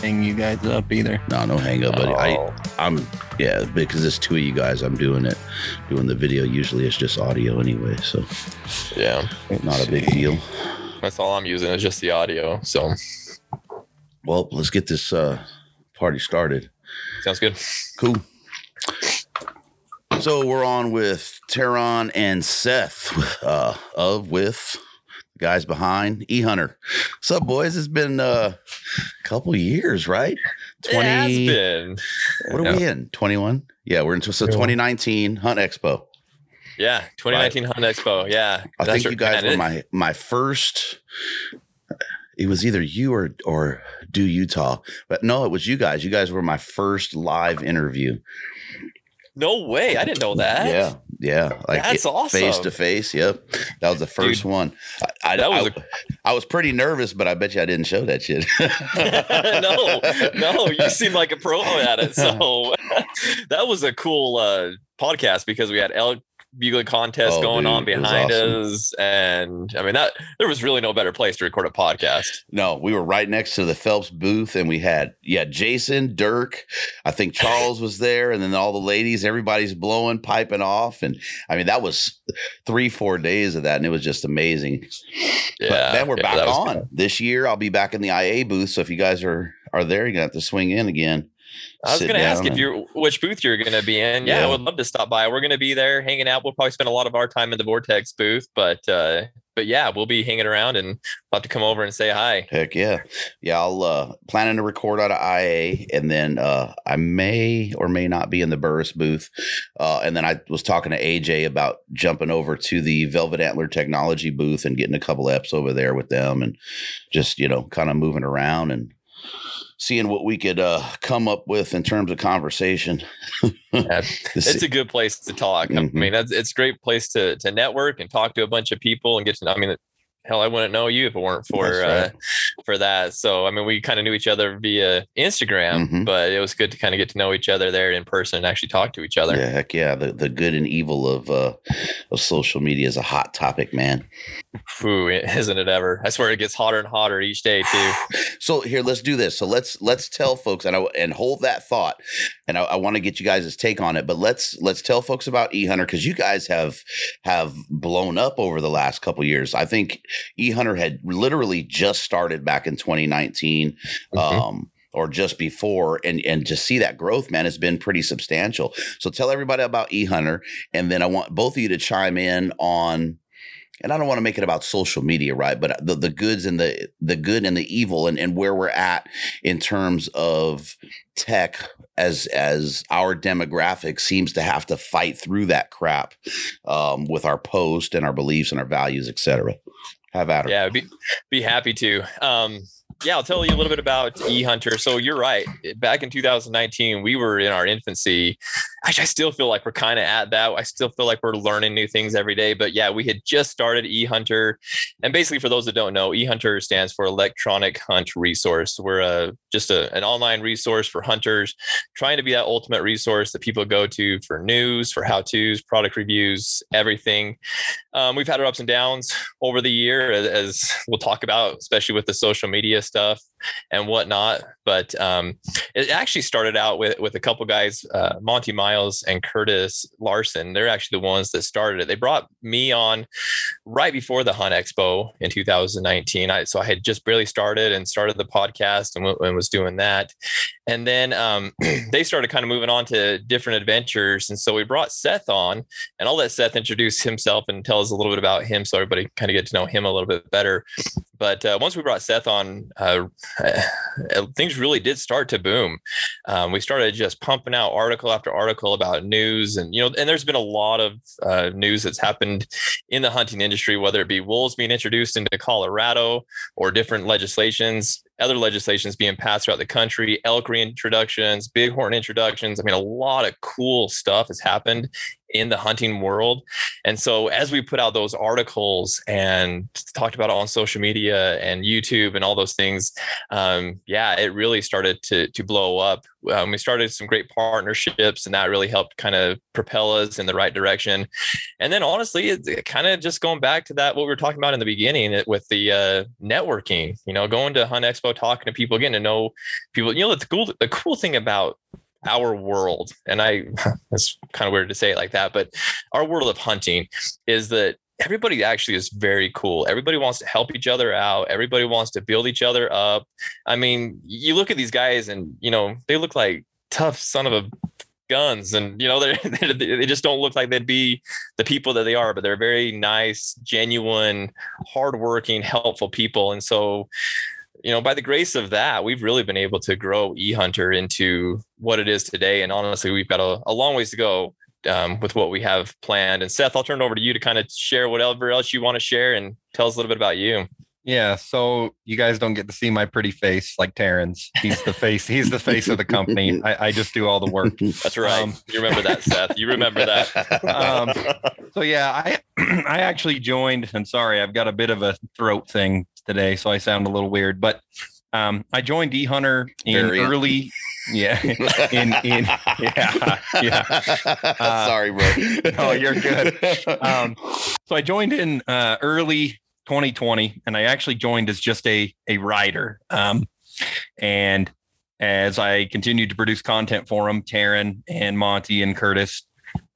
Hang you guys up either. No, no hang up, buddy. I, Oh. I'm, yeah, because it's two of you guys. I'm doing it, doing the video. Usually it's just audio anyway, so Yeah, not a big deal. that's all I'm using is just the audio. So Well, let's get this uh, party started. sounds good. Cool. So we're on with Terron and Seth uh, of with the guys behind E Hunter. What's up, boys? It's been uh, a couple years, right? It has been. What are we in? Twenty one. Yeah, we're in so 2019 Hunt Expo. Yeah, 2019 Hunt Expo. Yeah, I That's think you guys were my my first. It was either you or or do Utah, but no, it was you guys. You guys were my first live interview. No way! I didn't know that. Yeah, yeah, like That's awesome. face to face. Yep, that was the first one. I, I, That was I, I was pretty nervous, but I bet you I didn't show that shit. no, no, you seem like a pro at it. So that was a cool uh, podcast because we had elk bugling contest Oh, going on dude, was behind awesome. us, and I mean that there was really no better place to record a podcast. No, we were right next to the Phelps booth, and we had yeah, Jason, Dirk, I think Charles was there, and then all the ladies, everybody's blowing, piping off, and I mean that was three, four days of that, and it was just amazing. Yeah, but then we're yeah, back on cool. this year. I'll be back in the IA booth, so if you guys are are there, you're gonna have to swing in again. I was going to ask down if you're which booth you're going to be in. Yeah, Yeah. I would love to stop by. We're going to be there hanging out. We'll probably spend a lot of our time in the Vortex booth, but uh, but yeah, we'll be hanging around and I'll to come over and say hi. Heck yeah. Yeah, I'll uh planning to record out of IA and then uh I may or may not be in the Burris booth. Uh and then I was talking to AJ about jumping over to the Velvet Antler Technology booth and getting a couple eps over there with them and just, you know, kind of moving around and seeing what we could uh come up with in terms of conversation. Yeah, It's a good place to talk. Mhm. I mean, that's it's a great place to to network and talk to a bunch of people and get to. know I mean, hell, I wouldn't know you if it weren't for That's uh, for that. So I mean, we kind of knew each other via Instagram, Mhm. but it was good to kind of get to know each other there in person and actually talk to each other. yeah, heck yeah. The the good and evil of uh of social media is a hot topic, man. Phew, isn't it ever? I swear it gets hotter and hotter each day too. So here, let's do this. So let's let's tell folks and I, and hold that thought, and I, I want to get you guys' take on it. But let's let's tell folks about E Hunter because you guys have have blown up over the last couple years. I think E Hunter had literally just started back in 2019. Mhm. Um, or just before, and and to see that growth, man, has been pretty substantial. So tell everybody about E Hunter, and then I want both of you to chime in on and I don't want to make it about social media, right? But the, the goods and the the good and the evil and, and where we're at in terms of tech as as our demographic seems to have to fight through that crap um, with our post and our beliefs and our values, etc. Have at her. Yeah, be be happy to. Um, yeah, I'll tell you a little bit about EHUNTR. So you're right. Back in 2019, we were in our infancy. Actually, I still feel like we're kind of at that. I still feel like we're learning new things every day. But yeah, we had just started EHUNTR. And basically, for those that don't know, EHUNTR stands for Electronic Hunt Resource. We're a, just a, an online resource for hunters, trying to be that ultimate resource that people go to for news, for how to's, product reviews, everything. Um, we've had our ups and downs over the year, as, as we'll talk about, especially with the social media stuff and whatnot. But um, it actually started out with with a couple guys, uh, Monte Miles and Curtis Larsen. They're actually the ones that started it. They brought me on right before the Hunt Expo in 2019. I, so I had just barely started and started the podcast and, and was doing that. And then um, they started kind of moving on to different adventures. And so we brought Seth on, and I'll let Seth introduce himself and tell us a little bit about him so everybody kind of get to know him a little bit better. But uh, once we brought Seth on, uh, things really did start to boom. Um, we started just pumping out article after article about news, and you know, and there's been a lot of uh, news that's happened in the hunting industry, whether it be wolves being introduced into Colorado or different legislations other legislations being passed throughout the country, elk reintroductions, bighorn introductions. I mean, a lot of cool stuff has happened in the hunting world. And so as we put out those articles and talked about it on social media and YouTube and all those things, um, yeah, it really started to to blow up. Um, we started some great partnerships, and that really helped kind of propel us in the right direction. And then honestly, it, it kind of just going back to that what we were talking about in the beginning it, with the uh, networking. You know, going to Hunt Expo, talking to people, getting to know people. You know, the cool the cool thing about our world, and I, it's kind of weird to say it like that, but our world of hunting is that everybody actually is very cool. Everybody wants to help each other out. Everybody wants to build each other up. I mean, you look at these guys and, you know, they look like tough son of a guns and you know they they just don't look like they'd be the people that they are but they're very nice genuine hardworking helpful people and so you know, by the grace of that, we've really been able to grow EHUNTR into what it is today. And honestly, we've got a, a long ways to go um, with what we have planned. And Seth, I'll turn it over to you to kind of share whatever else you want to share and tell us a little bit about you. Yeah, so you guys don't get to see my pretty face like Terron's. He's the face. He's the face of the company. I, I just do all the work. That's right. Um, you remember that, Seth. You remember that. Um, so yeah, I I actually joined. And sorry, I've got a bit of a throat thing today, so I sound a little weird. But um, I joined E Hunter in Very early. Yeah, in in yeah yeah. Uh, Sorry, bro. no, you're good. Um, so I joined in uh, early 2020, and I actually joined as just a a writer. Um, and as I continued to produce content for them, Terron and Monte and Curtis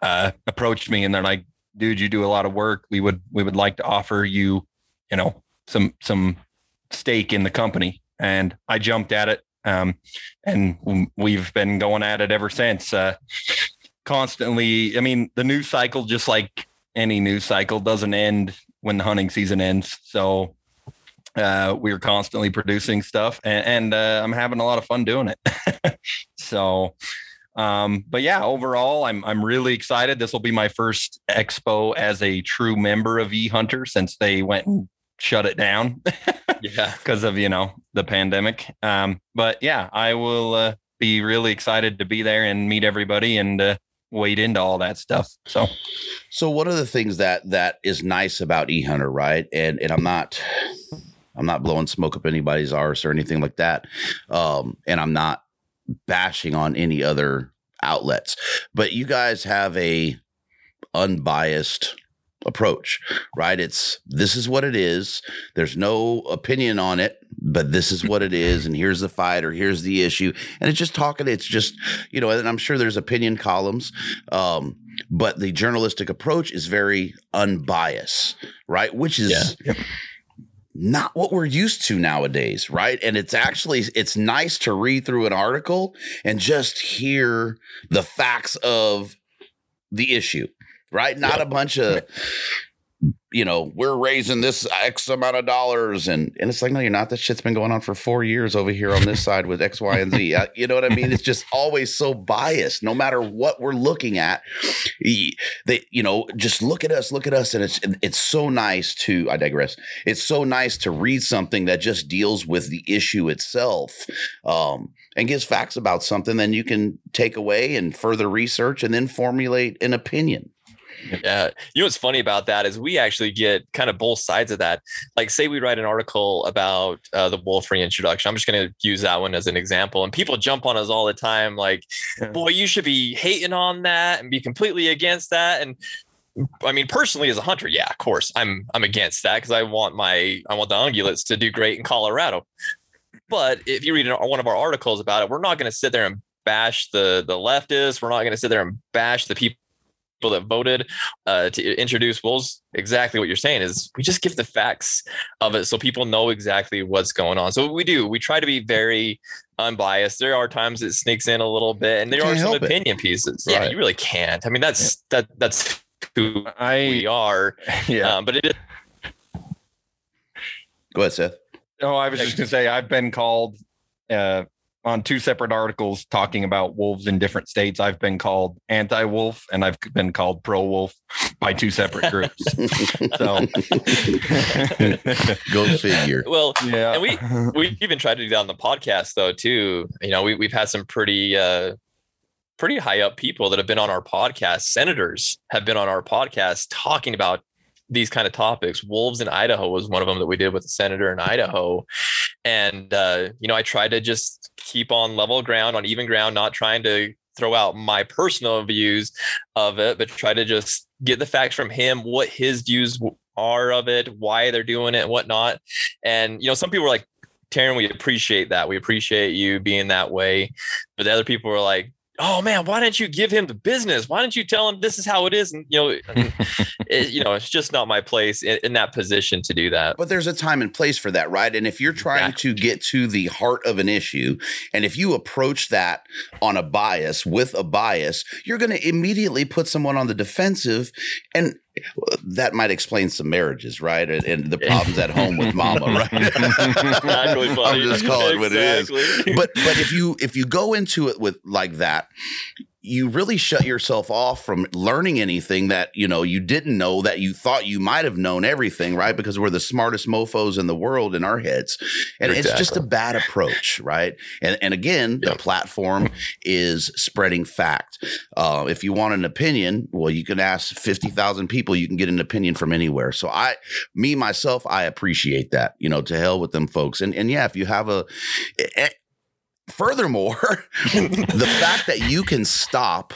uh, approached me, and they're like, "Dude, you do a lot of work. We would we would like to offer you, you know, some some stake in the company, and I jumped at it. Um, and we've been going at it ever since. Uh, constantly, I mean, the news cycle, just like any news cycle, doesn't end when the hunting season ends. So uh, we're constantly producing stuff, and, and uh, I'm having a lot of fun doing it. so um, but yeah, overall, I'm I'm really excited. This will be my first expo as a true member of e hunter since they went and shut it down. yeah, because of you know the pandemic. Um, but yeah, I will uh, be really excited to be there and meet everybody and uh, wade into all that stuff. So, so one of the things that that is nice about EHUNTR, right? And and I'm not. I'm not blowing smoke up anybody's arse or anything like that. Um, and I'm not bashing on any other outlets, but you guys have a unbiased approach, right? It's this is what it is. There's no opinion on it, but this is what it is. And here's the fight or here's the issue. And it's just talking, it's just, you know, and I'm sure there's opinion columns. Um, but the journalistic approach is very unbiased, right? Which is yeah. not what we're used to nowadays, right? And it's actually it's nice to read through an article and just hear the facts of the issue right? Not a bunch of you know, we're raising this X amount of dollars. And, and it's like, no, you're not. That shit's been going on for four years over here on this side with X, Y, and Z. You know what I mean? It's just always so biased, no matter what we're looking at. They, you know, just look at us, look at us. And it's, it's so nice to, I digress. It's so nice to read something that just deals with the issue itself. Um, and gives facts about something, then you can take away and further research and then formulate an opinion. Yeah. You know what's funny about that is we actually get kind of both sides of that. Like, say we write an article about uh, the wolf reintroduction. I'm just going to use that one as an example. And people jump on us all the time, like, boy, you should be hating on that and be completely against that. And I mean, personally, as a hunter, yeah, of course, I'm I'm against that because I want my I want the ungulates to do great in Colorado. But if you read one of our articles about it, we're not going to sit there and bash the the leftists. We're not going to sit there and bash the people that voted uh, to introduce wolves. Exactly what you're saying is we just give the facts of it so people know exactly what's going on. So we do. We try to be very unbiased. There are times it sneaks in a little bit, and there are some opinion it. pieces. Right. Yeah, you really can't. I mean, that's yeah. that that's who I, we are. Yeah, um, but it is. Go ahead, Seth. Oh, I was just going to say I've been called uh, on two separate articles talking about wolves in different states. I've been called anti-wolf and I've been called pro-wolf by two separate groups. so go figure. Well, yeah, and we we even tried to do that on the podcast though too. You know, we we've had some pretty uh pretty high up people that have been on our podcast. Senators have been on our podcast talking about these kind of topics. Wolves in Idaho was one of them that we did with the senator in Idaho. And, uh, you know, I tried to just keep on level ground, on even ground, not trying to throw out my personal views of it, but try to just get the facts from him, what his views are of it, why they're doing it, and whatnot. And, you know, some people were like, Terron, we appreciate that. We appreciate you being that way. But the other people were like, oh man, why didn't you give him the business? Why didn't you tell him this is how it is? And you know, it, you know, it's just not my place in, in, that position to do that. But there's a time and place for that, right? And if you're trying exactly. to get to the heart of an issue, and if you approach that on a bias with a bias, you're going to immediately put someone on the defensive. And that might explain some marriages, right? And, and the problems at home with mama, right? exactly I'm just calling exactly. what it is. But but if you if you go into it with like that, you really shut yourself off from learning anything that you know you didn't know that you thought you might have known everything right? Because we're the smartest mofos in the world in our heads. And exactly. it's just a bad approach right? And, and again yep. the platform is spreading fact. Uh, if you want an opinion well you can ask 50000 people you can get an opinion from anywhere. So i me myself i appreciate that you know to hell with them folks. And and yeah if you have a Furthermore, the fact that you can stop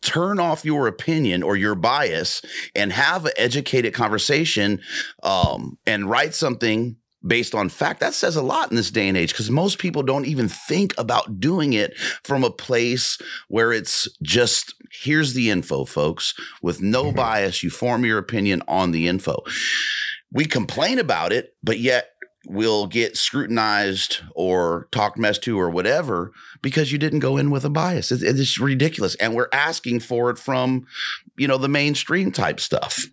turn off your opinion or your bias and have an educated conversation um, and write something based on fact that says a lot in this day and age because most people don't even think about doing it from a place where it's just here's the info folks with no mm-hmm. bias you form your opinion on the info we complain about it but yet will get scrutinized or talked mess to or whatever because you didn't go in with a bias. It's, it's ridiculous. And we're asking for it from, you know, the mainstream type stuff.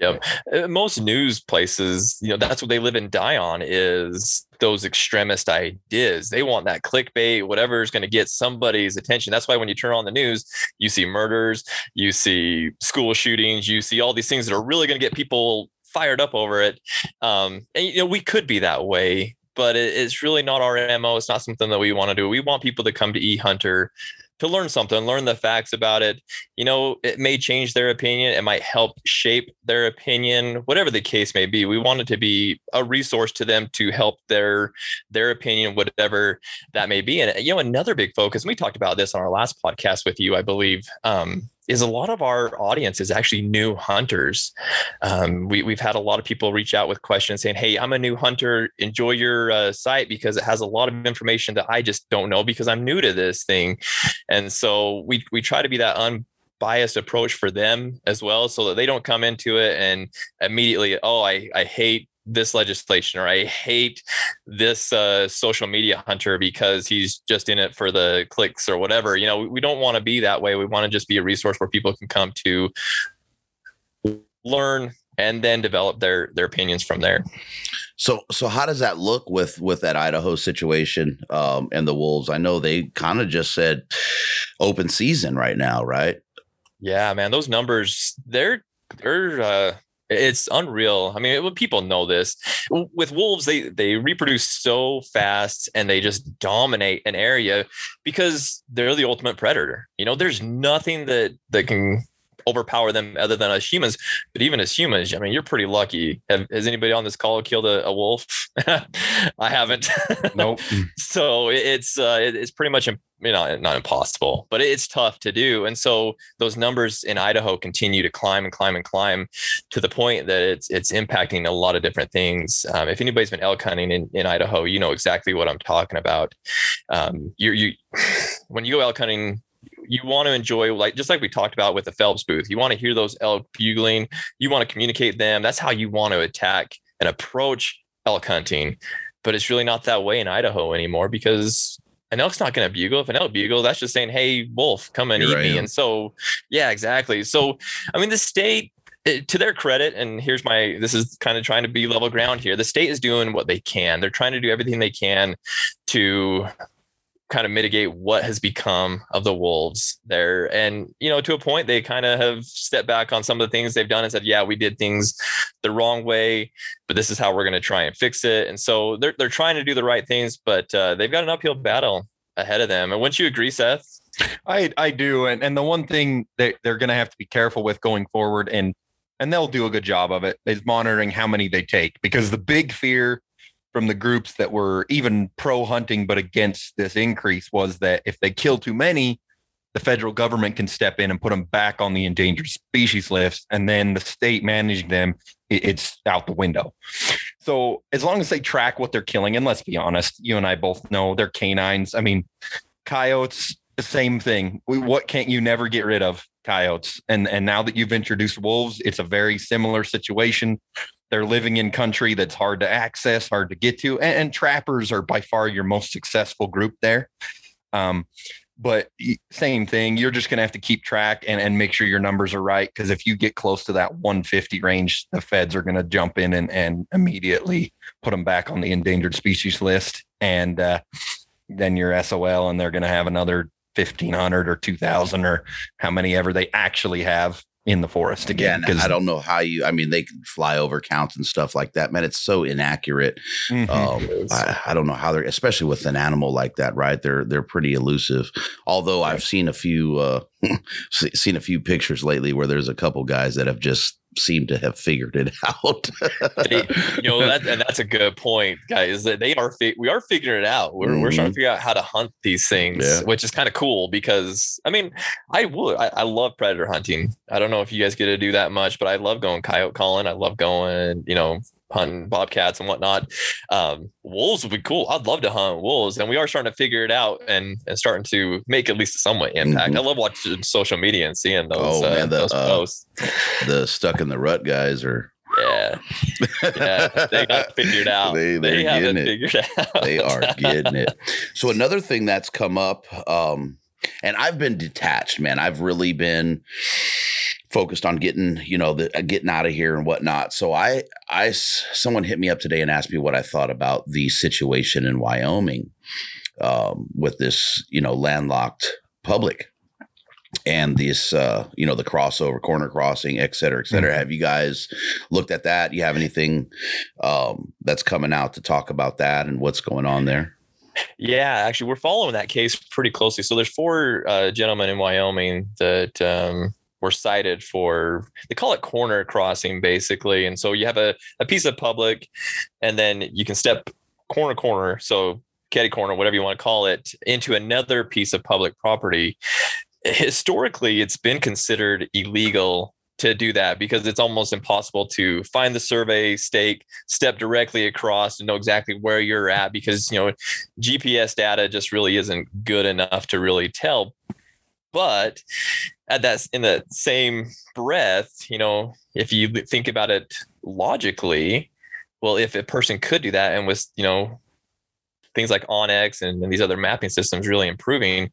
Yep. Uh, most news places, you know, that's what they live and die on is those extremist ideas. They want that clickbait, whatever is going to get somebody's attention. That's why when you turn on the news, you see murders, you see school shootings, you see all these things that are really going to get people fired up over it. Um, and you know, we could be that way, but it, it's really not our mo. It's not something that we want to do. We want people to come to E Hunter to learn something, learn the facts about it. You know, it may change their opinion. It might help shape their opinion, whatever the case may be. We want it to be a resource to them to help their their opinion, whatever that may be. And you know, another big focus. We talked about this on our last podcast with you, I believe. Um, is a lot of our audience is actually new hunters. Um, we, we've had a lot of people reach out with questions saying, Hey, I'm a new hunter. Enjoy your uh, site because it has a lot of information that I just don't know because I'm new to this thing. And so we, we try to be that unbiased approach for them as well so that they don't come into it and immediately, oh, I, I hate this legislation or I hate this uh, social media hunter because he's just in it for the clicks or whatever. You know, we, we don't want to be that way. We want to just be a resource where people can come to learn, and then develop their their opinions from there. So, so how does that look with with that Idaho situation um, and the Wolves? I know they kind of just said open season right now, right? Yeah, man, those numbers they're they're uh, it's unreal. I mean, people know this. With wolves, they they reproduce so fast and they just dominate an area because they're the ultimate predator. You know, there's nothing that that can overpower them other than us humans. But even as humans, I mean, you're pretty lucky. Have, has anybody on this call killed a, a wolf? I haven't. Nope. so it's uh, it's pretty much you not impossible, but it's tough to do. And so those numbers in Idaho continue to climb and climb and climb to the point that it's it's impacting a lot of different things. Um, if anybody's been elk hunting in, in Idaho, you know exactly what I'm talking about. Um, you you when you go elk hunting you want to enjoy like just like we talked about with the Phelps booth. You want to hear those elk bugling. You want to communicate them. That's how you want to attack and approach elk hunting. But it's really not that way in Idaho anymore because an elk's not going to bugle. If an elk bugle, that's just saying, "Hey, wolf, come and You're eat right, me." Yeah. And so, yeah, exactly. So, I mean, the state eh, to their credit, and here's my this is kind of trying to be level ground here. The state is doing what they can. They're trying to do everything they can to kind of mitigate what has become of the wolves there. And you know to a point they kind of have stepped back on some of the things they've done and said yeah we did things the wrong way but this is how we're going to try and fix it. And so they're, they're trying to do the right things but uh, they've got an uphill battle ahead of them. And wouldn't you agree seth? I i do. And, and the one thing that they're going to have to be careful with going forward and and they'll do a good job of it is monitoring how many they take because the big fear from the groups that were even pro hunting but against this increase was that if they kill too many, the federal government can step in and put them back on the endangered species list, and then the state managing them, it's out the window. So as long as they track what they're killing, and let's be honest, you and I both know they're canines. I mean, coyotes, the same thing. what can't you never get rid of? Coyotes, and and now that you've introduced wolves, it's a very similar situation they're living in country that's hard to access, hard to get to, and, and trappers are by far your most successful group there. Um, but same thing, you're just going to have to keep track and, and make sure your numbers are right. Because if you get close to that 150 range, the feds are going to jump in and, and immediately put them back on the endangered species list. And uh, then you're SOL, and they're going to have another 1500 or 2000 or how many ever they actually have in the forest again. Again, I don't know how you. I mean, they can fly over counts and stuff like that. Man, it's so inaccurate. Mm-hmm. Um, I, I, don't know how they're, especially with an animal like that, right? They're they're pretty elusive. Although right. I've seen a few uh, seen a few pictures lately where there's a couple guys that have just seem to have figured it out. they, you know, that, and that's a good point, guys. That they are fi- we are figuring it out. We're, mm-hmm. we're trying to mm-hmm. figure out how to hunt these things, yeah. which is kind of cool because I mean, I would I, I, love predator hunting. I don't know if you guys get to do that much, but I love going coyote calling. I love going, you know, hunting bobcats and whatnot. Um, wolves would be cool. I'd love to hunt wolves, and we are starting to figure it out and and starting to make at least a somewhat impact. Mm-hmm. I love watching social media and seeing those, oh, uh, man, the, those uh, posts. The stuck in the rut guys are. Yeah, yeah, they got figured out. they, they haven't it. figured out. they are getting it. So another thing that's come up, um, and I've been detached, man. I've really been focused on getting you know the uh, getting out of here and whatnot so i i someone hit me up today and asked me what i thought about the situation in wyoming um, with this you know landlocked public and this uh you know the crossover corner crossing et cetera et cetera mm-hmm. have you guys looked at that you have anything um that's coming out to talk about that and what's going on there yeah, actually, we're following that case pretty closely. So there's four uh, gentlemen in Wyoming that um, were cited for they call it corner crossing basically. And so you have a, a piece of public and then you can step corner corner so caddy corner whatever you want to call it into another piece of public property. Historically it's been considered illegal to do that because it's almost impossible to find the survey stake step directly across and know exactly where you're at because you know gps data just really isn't good enough to really tell but at that in the same breath, you know, if you think about it logically, well, if a person could do that and was, you know, things like onX and, and these other mapping systems really improving,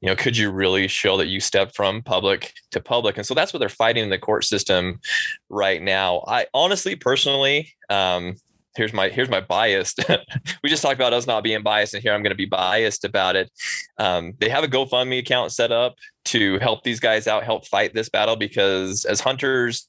you know, could you really show that you stepped from public to public? And so that's what they're fighting in the court system right now. I honestly, personally, um, here's my here's my bias. we just talked about us not being biased, and here I'm going to be biased about it. Um, they have a GoFundMe account set up to help these guys out, help fight this battle because as hunters,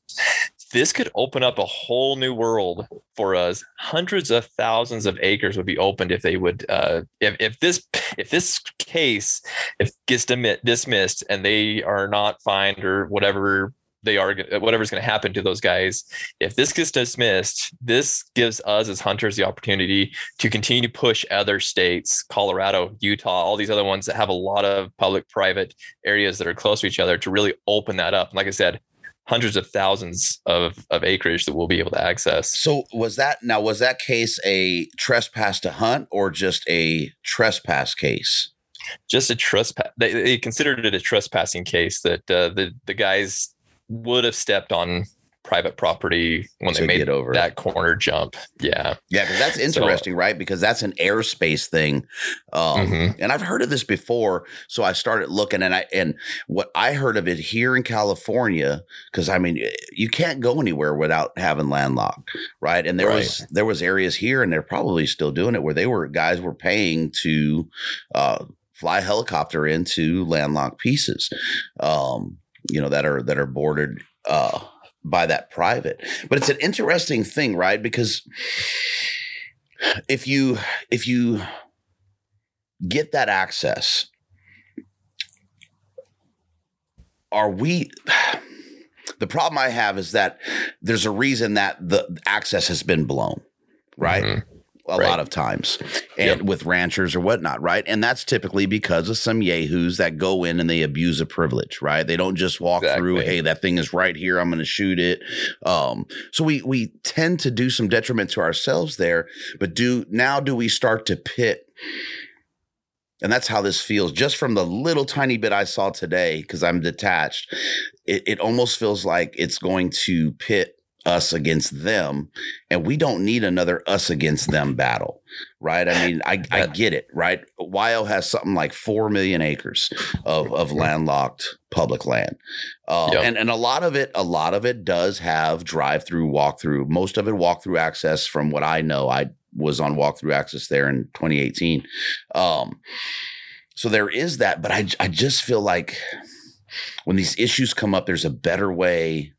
this could open up a whole new world for us. Hundreds of thousands of acres would be opened if they would, uh, if, if this if this case if gets dismissed and they are not fined or whatever they are whatever's going to happen to those guys. If this gets dismissed this gives us as hunters the opportunity to continue to push other states colorado utah all these other ones that have a lot of public private areas that are close to each other to really open that up. Like i said hundreds of thousands of, of acreage that we'll be able to access. So was that now was that case a trespass to hunt or just a trespass case? Just a trespass they, they considered it a trespassing case that uh, the the guys would have stepped on private property when they made over that corner jump. Yeah. Yeah, because that's interesting, so, right? Because that's an airspace thing. Um, mm-hmm. and I've heard of this before. So I started looking and I and what I heard of it here in California, because I mean you can't go anywhere without having landlocked, right? And there right. was there was areas here and they're probably still doing it where they were guys were paying to uh, fly a helicopter into landlocked pieces. Um, you know that are that are bordered uh, by that private. But it's an interesting thing, right? Because if you if you get that access, are we? The problem I have is that there's a reason that the access has been blown, right? Mm-hmm a right. lot of times and yep. with ranchers or whatnot, right? And that's typically because of some yahoos that go in and they abuse a privilege, right? They don't just walk exactly. through, hey, that thing is right here, I'm going to shoot it. Um, so we we tend to do some detriment to ourselves there, but do now do we start to pit and that's how this feels just from the little tiny bit I saw today because I'm detached. It, it almost feels like it's going to pit us against them and we don't need another us against them battle right? I mean i, I get it right? Wyo has something like 4 million acres of, of landlocked public land uh, yep. and, and a lot of it a lot of it does have drive through walk through most of it walk through access from what i know. I was on walk through access there in 2018 um, so there is that but I, I just feel like when these issues come up there's a better way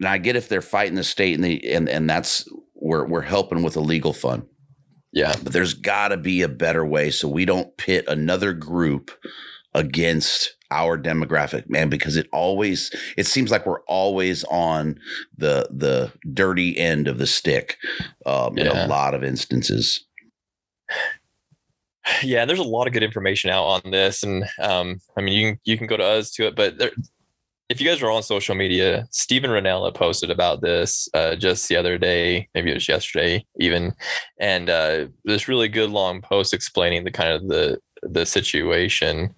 and I get if they're fighting the state and the and and that's we're we're helping with a legal fund. Yeah. But there's got to be a better way so we don't pit another group against our demographic, man, because it always it seems like we're always on the the dirty end of the stick um, yeah. in a lot of instances. Yeah, there's a lot of good information out on this, and um, I mean, you can you can go to us to it, but there, if you guys are on social media, Steven Rinella posted about this uh, just the other day, maybe it was yesterday even, and uh, this really good long post explaining the kind of the the situation.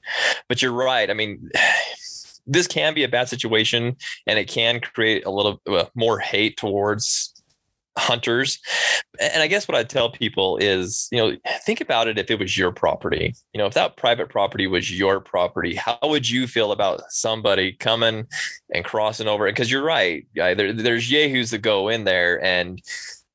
But you're right. I mean, this can be a bad situation, and it can create a little uh, more hate towards hunters. And I guess what I'd tell people is, you know, think about it if it was your property. You know, if that private property was your property, how would you feel about somebody coming and crossing over? Because you're right. There, there's yahoos that go in there and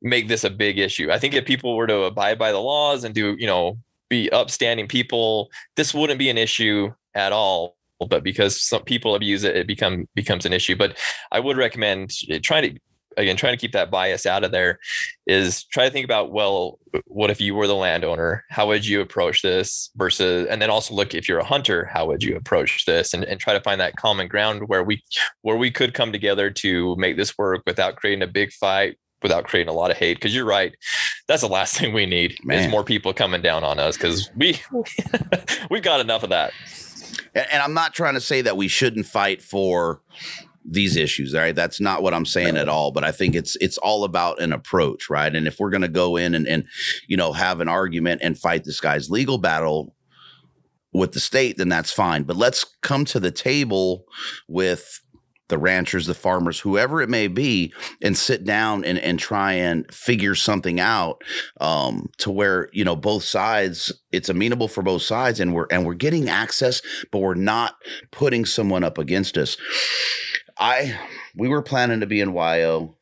make this a big issue. I think if people were to abide by the laws and do, you know, be upstanding people, this wouldn't be an issue at all but because some people abuse it, it become becomes an issue. But I would recommend trying to again trying to keep that bias out of there is try to think about well what if you were the landowner? How would you approach this versus and then also look if you're a hunter how would you approach this? And, and try to find that common ground where we where we could come together to make this work without creating a big fight without creating a lot of hate. Because you're right. That's the last thing we need Man. is more people coming down on us because we we've got enough of that. And i'm not trying to say that we shouldn't fight for these issues right? That's not what i'm saying at all but i think it's it's all about an approach right? And if we're going to go in and and you know have an argument and fight this guy's legal battle with the state then that's fine. But let's come to the table with the ranchers, the farmers, whoever it may be, and sit down and, and try and figure something out um, to where you know both sides it's amenable for both sides, and we're and we're getting access, but we're not putting someone up against us. I we were planning to be in YO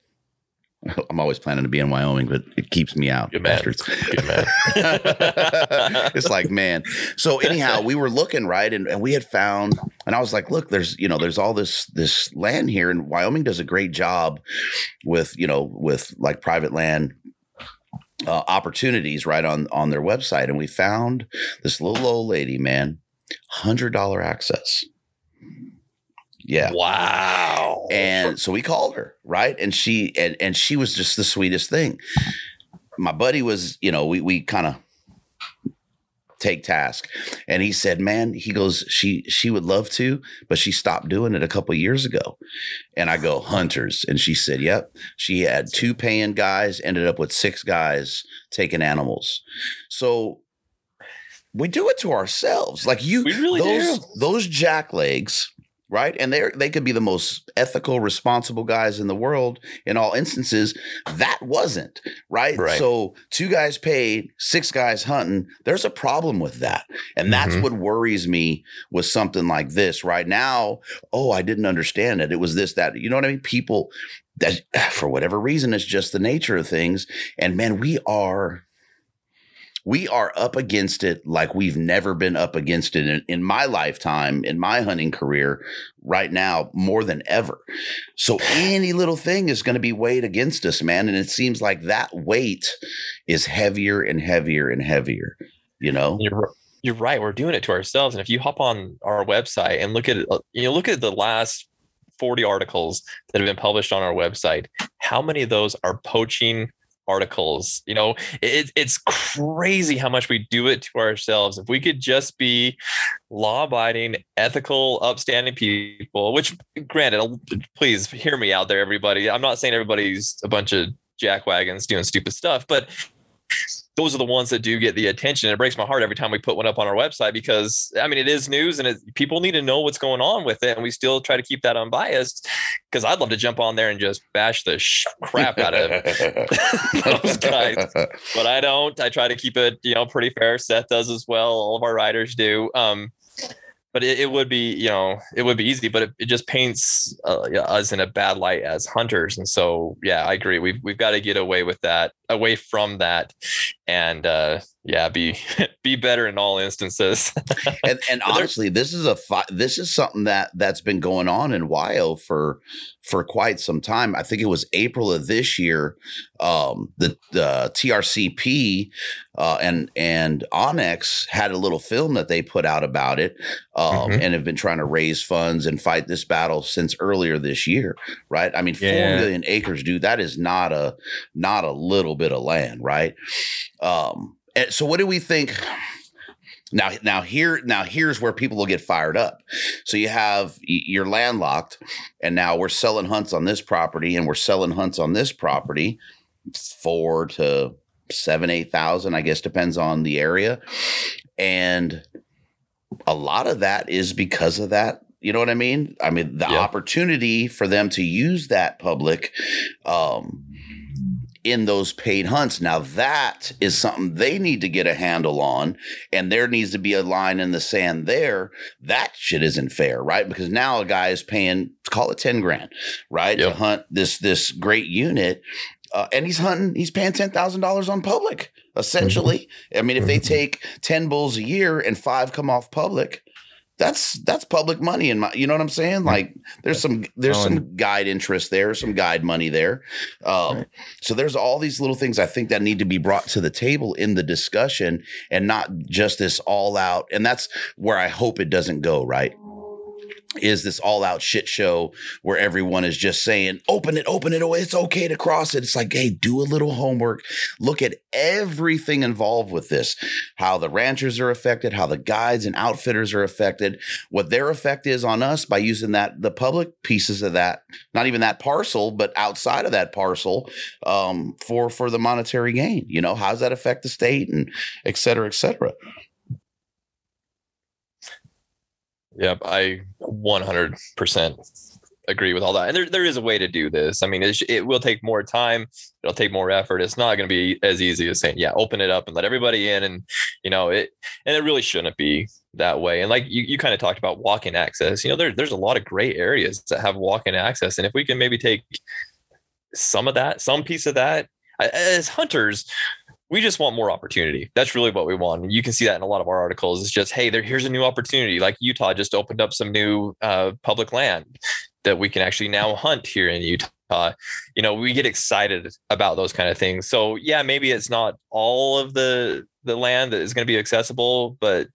I'm always planning to be in Wyoming, but it keeps me out. Man. bastards. Man. it's like, man. So anyhow, we were looking right, and, and we had found, and I was like, look, there's you know, there's all this this land here, and Wyoming does a great job with you know with like private land uh, opportunities right on on their website, and we found this little old lady, man, hundred dollar access. Yeah. Wow. And so we called her, right? And she and and she was just the sweetest thing. My buddy was, you know, we we kind of take task. And he said, "Man, he goes, she she would love to, but she stopped doing it a couple years ago." And I go, "Hunters." And she said, "Yep. She had two paying guys, ended up with six guys taking animals." So we do it to ourselves. Like you We really those do. those jack legs right? And they they could be the most ethical, responsible guys in the world in all instances. That wasn't right. Right. So two guys paid, six guys hunting. There's a problem with that, and that's Mhm. what worries me with something like this. Right now, oh, I didn't understand it. It was this that. You know what I mean? People that for whatever reason, it's just the nature of things. And man, we are we are up against it like we've never been up against it in, in my lifetime, in my hunting career, right now, more than ever. So any little thing is going to be weighed against us, man. And it seems like that weight is heavier and heavier and heavier, you know? You're you're right. We're doing it to ourselves. And if you hop on our website and look at it, you know, look at the last 40 articles that have been published on our website, how many of those are poaching articles? You know, it, it's crazy how much we do it to ourselves. If we could just be law abiding, ethical, upstanding people, which granted, please hear me out there, everybody. I'm not saying everybody's a bunch of jackwagons doing stupid stuff, but those are the ones that do get the attention. It breaks my heart every time we put one up on our website because I mean it is news and it, people need to know what's going on with it, and we still try to keep that unbiased. Because I'd love to jump on there and just bash the sh- crap out of those guys, but I don't. I try to keep it you know pretty fair. Seth does as well. All of our writers do. Um, but it, it would be you know it would be easy but it, it just paints uh, us in a bad light as hunters. And so yeah i agree. We've, we've got to get away with that away from that. And uh yeah be be better in all instances and, and honestly, this is a fi- this is something that that's been going on in WYO for for quite some time. I think it was April of this year. Um, the the TRCP uh, and and onX had a little film that they put out about it, um, Mhm. and have been trying to raise funds and fight this battle since earlier this year. Right? I mean, four Yeah. million acres, dude. That is not a not a little bit of land, right? Um, so what do we think? Now, now here, now here's where people will get fired up. So you have you're landlocked, and now we're selling hunts on this property, and we're selling hunts on this property, four to seven, eight thousand, I guess, depends on the area, and a lot of that is because of that. You know what I mean? I mean the Yeah. opportunity for them to use that public. Um, in those paid hunts. Now that is something they need to get a handle on, and there needs to be a line in the sand there. That shit isn't fair, right? Because now a guy is paying, call it ten grand, right, to hunt this this great unit, uh, and he's hunting, he's paying ten thousand dollars on public. Essentially, I mean, if they take ten bulls a year and five come off public. That's that's public money in my you know what I'm saying? Like there's some there's some guide interest there, some guide money there. Um, Right. so there's all these little things I think that need to be brought to the table in the discussion and not just this all out. And that's where I hope it doesn't go, right? Is this all out shit show where everyone is just saying, open it, open it, oh, it's okay to cross it. It's like, hey, do a little homework. Look at everything involved with this, how the ranchers are affected, how the guides and outfitters are affected, what their effect is on us by using that, the public pieces of that, not even that parcel, but outside of that parcel um, for for the monetary gain. You know, how does that affect the state and et cetera, et cetera. Yep, I 100% agree with all that. And there, there is a way to do this. I mean, it, it will take more time. It'll take more effort. It's not going to be as easy as saying, yeah, open it up and let everybody in. And, you know, it, and it really shouldn't be that way. And like you, you kind of talked about walk-in access, you know, there, there's a lot of great areas that have walk-in access. And if we can maybe take some of that, some piece of that as hunters, we just want more opportunity. That's really what we want. you can see that in a lot of our articles. It's just, hey, there, here's a new opportunity. Like Utah just opened up some new uh, public land that we can actually now hunt here in Utah. You know, we get excited about those kind of things. So yeah, maybe it's not all of the the land that is going to be accessible, but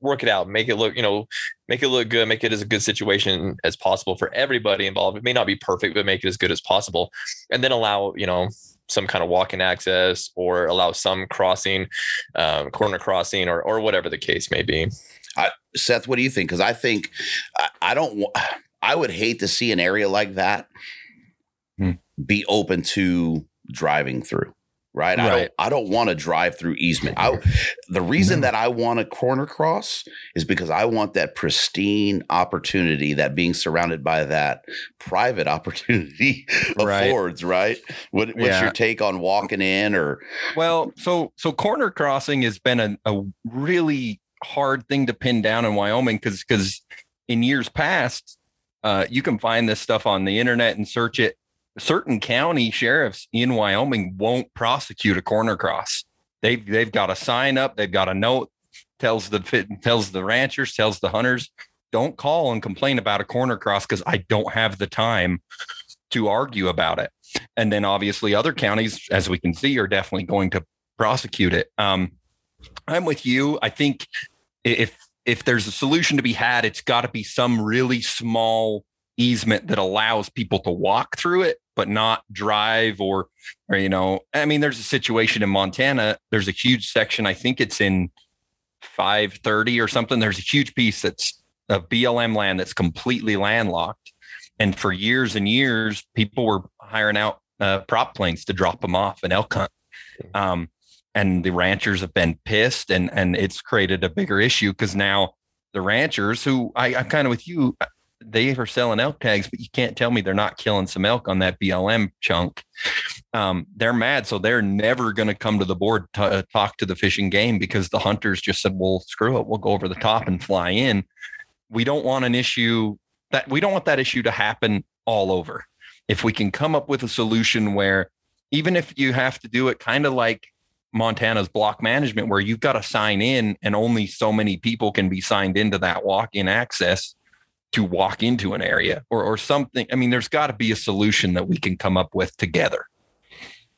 work it out, make it look, you know, make it look good, make it as a good situation as possible for everybody involved. It may not be perfect, but make it as good as possible. And then allow, you know, some kind of walk-in access or allow some crossing, um, corner crossing, or or whatever the case may be. I, Seth, what do you think? Because I think I, I don't. I would hate to see an area like that hmm. be open to driving through right? right. I don't I don't want to drive through easement. I, the reason that I want a corner cross is because I want that pristine opportunity that being surrounded by that private opportunity right. affords, right? What, what's yeah. your take on walking in or Well, so so corner crossing has been a, a really hard thing to pin down in Wyoming because because in years past uh, you can find this stuff on the internet and search it certain county sheriffs in Wyoming won't prosecute a corner cross. They've they've got a sign up, they've got a note tells the tells the ranchers, tells the hunters, don't call and complain about a corner cross because I don't have the time to argue about it. And then obviously other counties, as we can see, are definitely going to prosecute it. Um, I'm with you. I think if if there's a solution to be had, it's got to be some really small easement that allows people to walk through it but not drive or or you know i mean there's a situation in montana there's a huge section i think it's in 530 or something there's a huge piece that's of blm land that's completely landlocked. And for years and years people were hiring out uh, prop planes to drop them off an elk hunt. Um, and the ranchers have been pissed and and it's created a bigger issue because now the ranchers who I, i'm kind of with you they are selling elk tags, but you can't tell me they're not killing some elk on that BLM chunk. Um, they're mad, so they're never going to come to the board to uh, talk to the Fish and Game because the hunters just said, "Well, screw it, we'll go over the top and fly in." We don't want an issue that we don't want that issue to happen all over. If we can come up with a solution where, even if you have to do it kind of like Montana's block management, where you've got to sign in and only so many people can be signed into that walk-in access to walk into an area or or something. I mean, there's got to be a solution that we can come up with together.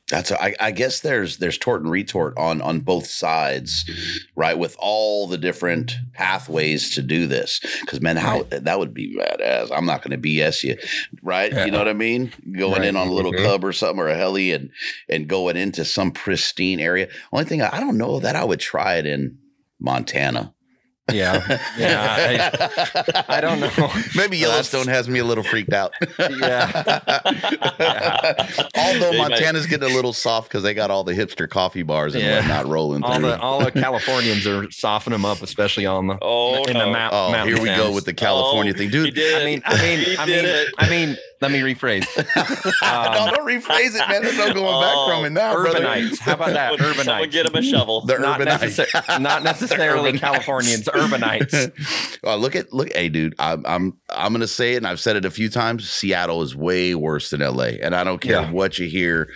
That's I, I guess there's there's tort and retort on on both sides, right? With all the different pathways to do this, because man, how right. that would be badass. I'm not going to BS you, right? Yeah. You know what I mean? Going right. in on a little mm-hmm. cub or something or a heli and and going into some pristine area. Only thing I don't know that I would try it in Montana. Yeah, yeah. I, I, don't know. Maybe Yellowstone has me a little freaked out. yeah. yeah. Although they Montana's might. getting a little soft because they got all the hipster coffee bars and yeah. whatnot rolling all through. The, all the Californians are softening them up, especially on the oh in no. the mount, oh, here we go with the California oh, thing, dude. I mean, I mean, I mean, I mean, let me rephrase. Um, no, don't rephrase it, man. There's no going oh, back from it now. Urbanites. Brother. How about that? Urbanites. Someone get them a shovel. The not urbanites. Necessar- not necessarily Californians. Urbanites. well, look at look. Hey, dude, I'm I'm I'm gonna say it, and I've said it a few times. Seattle is way worse than LA, and I don't care yeah. what you hear.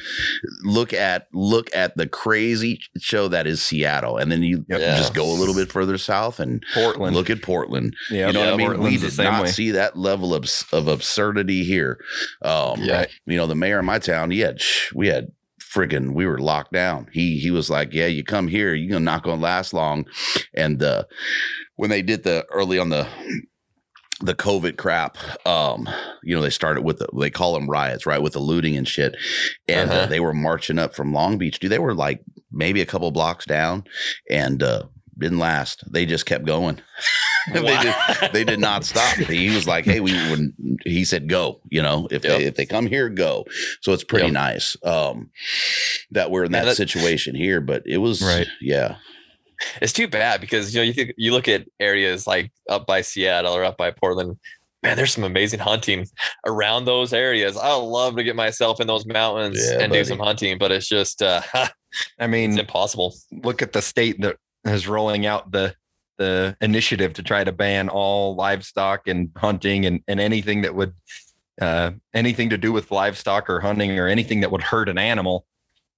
Look at look at the crazy show that is Seattle, and then you yeah. just go a little bit further south and Portland. Look at Portland. Yeah, you know yeah, what I mean. Portland's we did not way. see that level of of absurdity here. Um, yeah. You know, the mayor of my town, he had, we had friggin' we were locked down. He he was like, Yeah, you come here, you're not gonna last long. And uh when they did the early on the the COVID crap, um, you know, they started with the, they call them riots, right? With the looting and shit. And uh, uh-huh. uh, they were marching up from Long Beach. Dude, they were like maybe a couple blocks down and uh didn't last. They just kept going. they did they did not stop. He was like, "Hey, we would." He said, "Go." You know, if yep. they if they come here, go. So it's pretty yep. nice um, that we're in that, yeah, that, situation here. But it was right. Yeah, it's too bad because you know you think you look at areas like up by Seattle or up by Portland. man, there's some amazing hunting around those areas. I love to get myself in those mountains Yeah, and do some hunting, but it's just uh, I mean, it's impossible. look at the state that is rolling out the the initiative to try to ban all livestock and hunting and, and anything that would uh, anything to do with livestock or hunting or anything that would hurt an animal.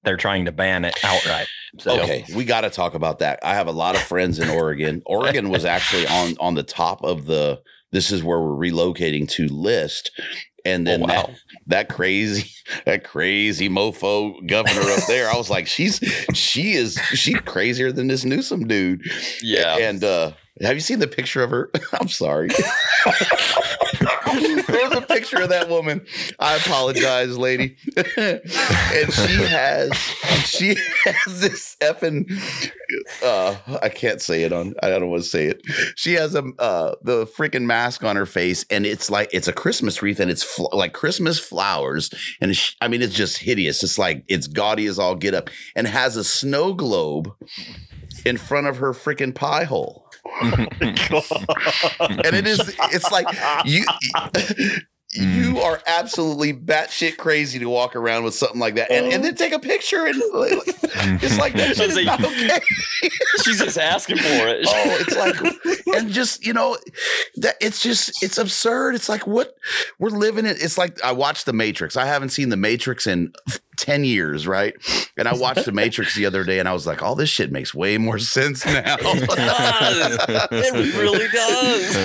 They're trying to ban it outright. So Okay, we got to talk about that. I have a lot of friends in Oregon. Oregon was actually on on the top of the this is where we're relocating to list. And then Oh, wow. that, that crazy, that crazy mofo governor up there, I was like, she's she is she's crazier than this Newsom dude. Yeah. And uh have you seen the picture of her? I'm sorry. There's a picture of that woman. I apologize, lady. and she has she has this effing uh I can't say it on I don't want to say it. She has a uh the freaking mask on her face and it's like it's a Christmas wreath and it's fl- like Christmas flowers and it's, I mean it's just hideous. It's like it's gaudy as all get up and has a snow globe in front of her freaking pie hole and it is it's like you you mm. are absolutely batshit crazy to walk around with something like that and, and then take a picture and it's like that shit is not okay She's just asking for it. oh it's like and just you know that it's just it's absurd it's like what we're living in it's like i watched the matrix i haven't seen the matrix in 10 years right and i watched the matrix the other day and i was like all this shit makes way more sense now it does. It really does.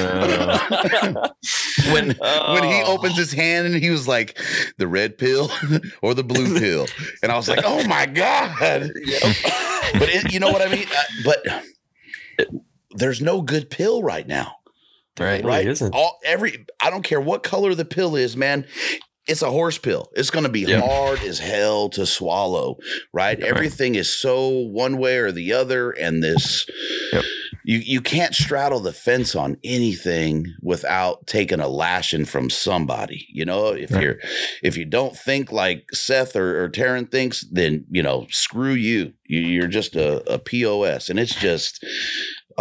when when he Oh. opens his hand and he was like the red pill or the blue pill and i was like oh my god but it, you know what i mean Uh, but there's no good pill right now right. really right isn't. all every i don't care what color the pill is man it's a horse pill it's going to be Yeah. hard as hell to swallow right everything is so one way or the other and this Yep. You you can't straddle the fence on anything without taking a lashing from somebody you know if Right. you're if you don't think like seth or, or Terron thinks then you know screw you, you you're just a, a pos and it's just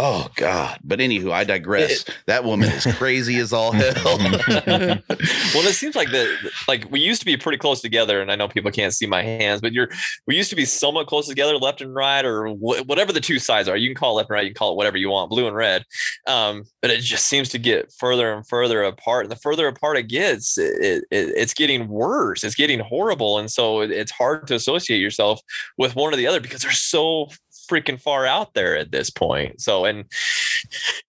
Oh God! But anywho, I digress. that woman is crazy as all hell. well, it seems like the like we used to be pretty close together, and I know people can't see my hands, but you're we used to be somewhat close together, left and right, or wh- whatever the two sides are. You can call it left and right, you can call it whatever you want, blue and red. Um, but it just seems to get further and further apart, and the further apart it gets, it, it, it's getting worse. It's getting horrible, and so it, it's hard to associate yourself with one or the other because they're so freaking far out there at this point. So and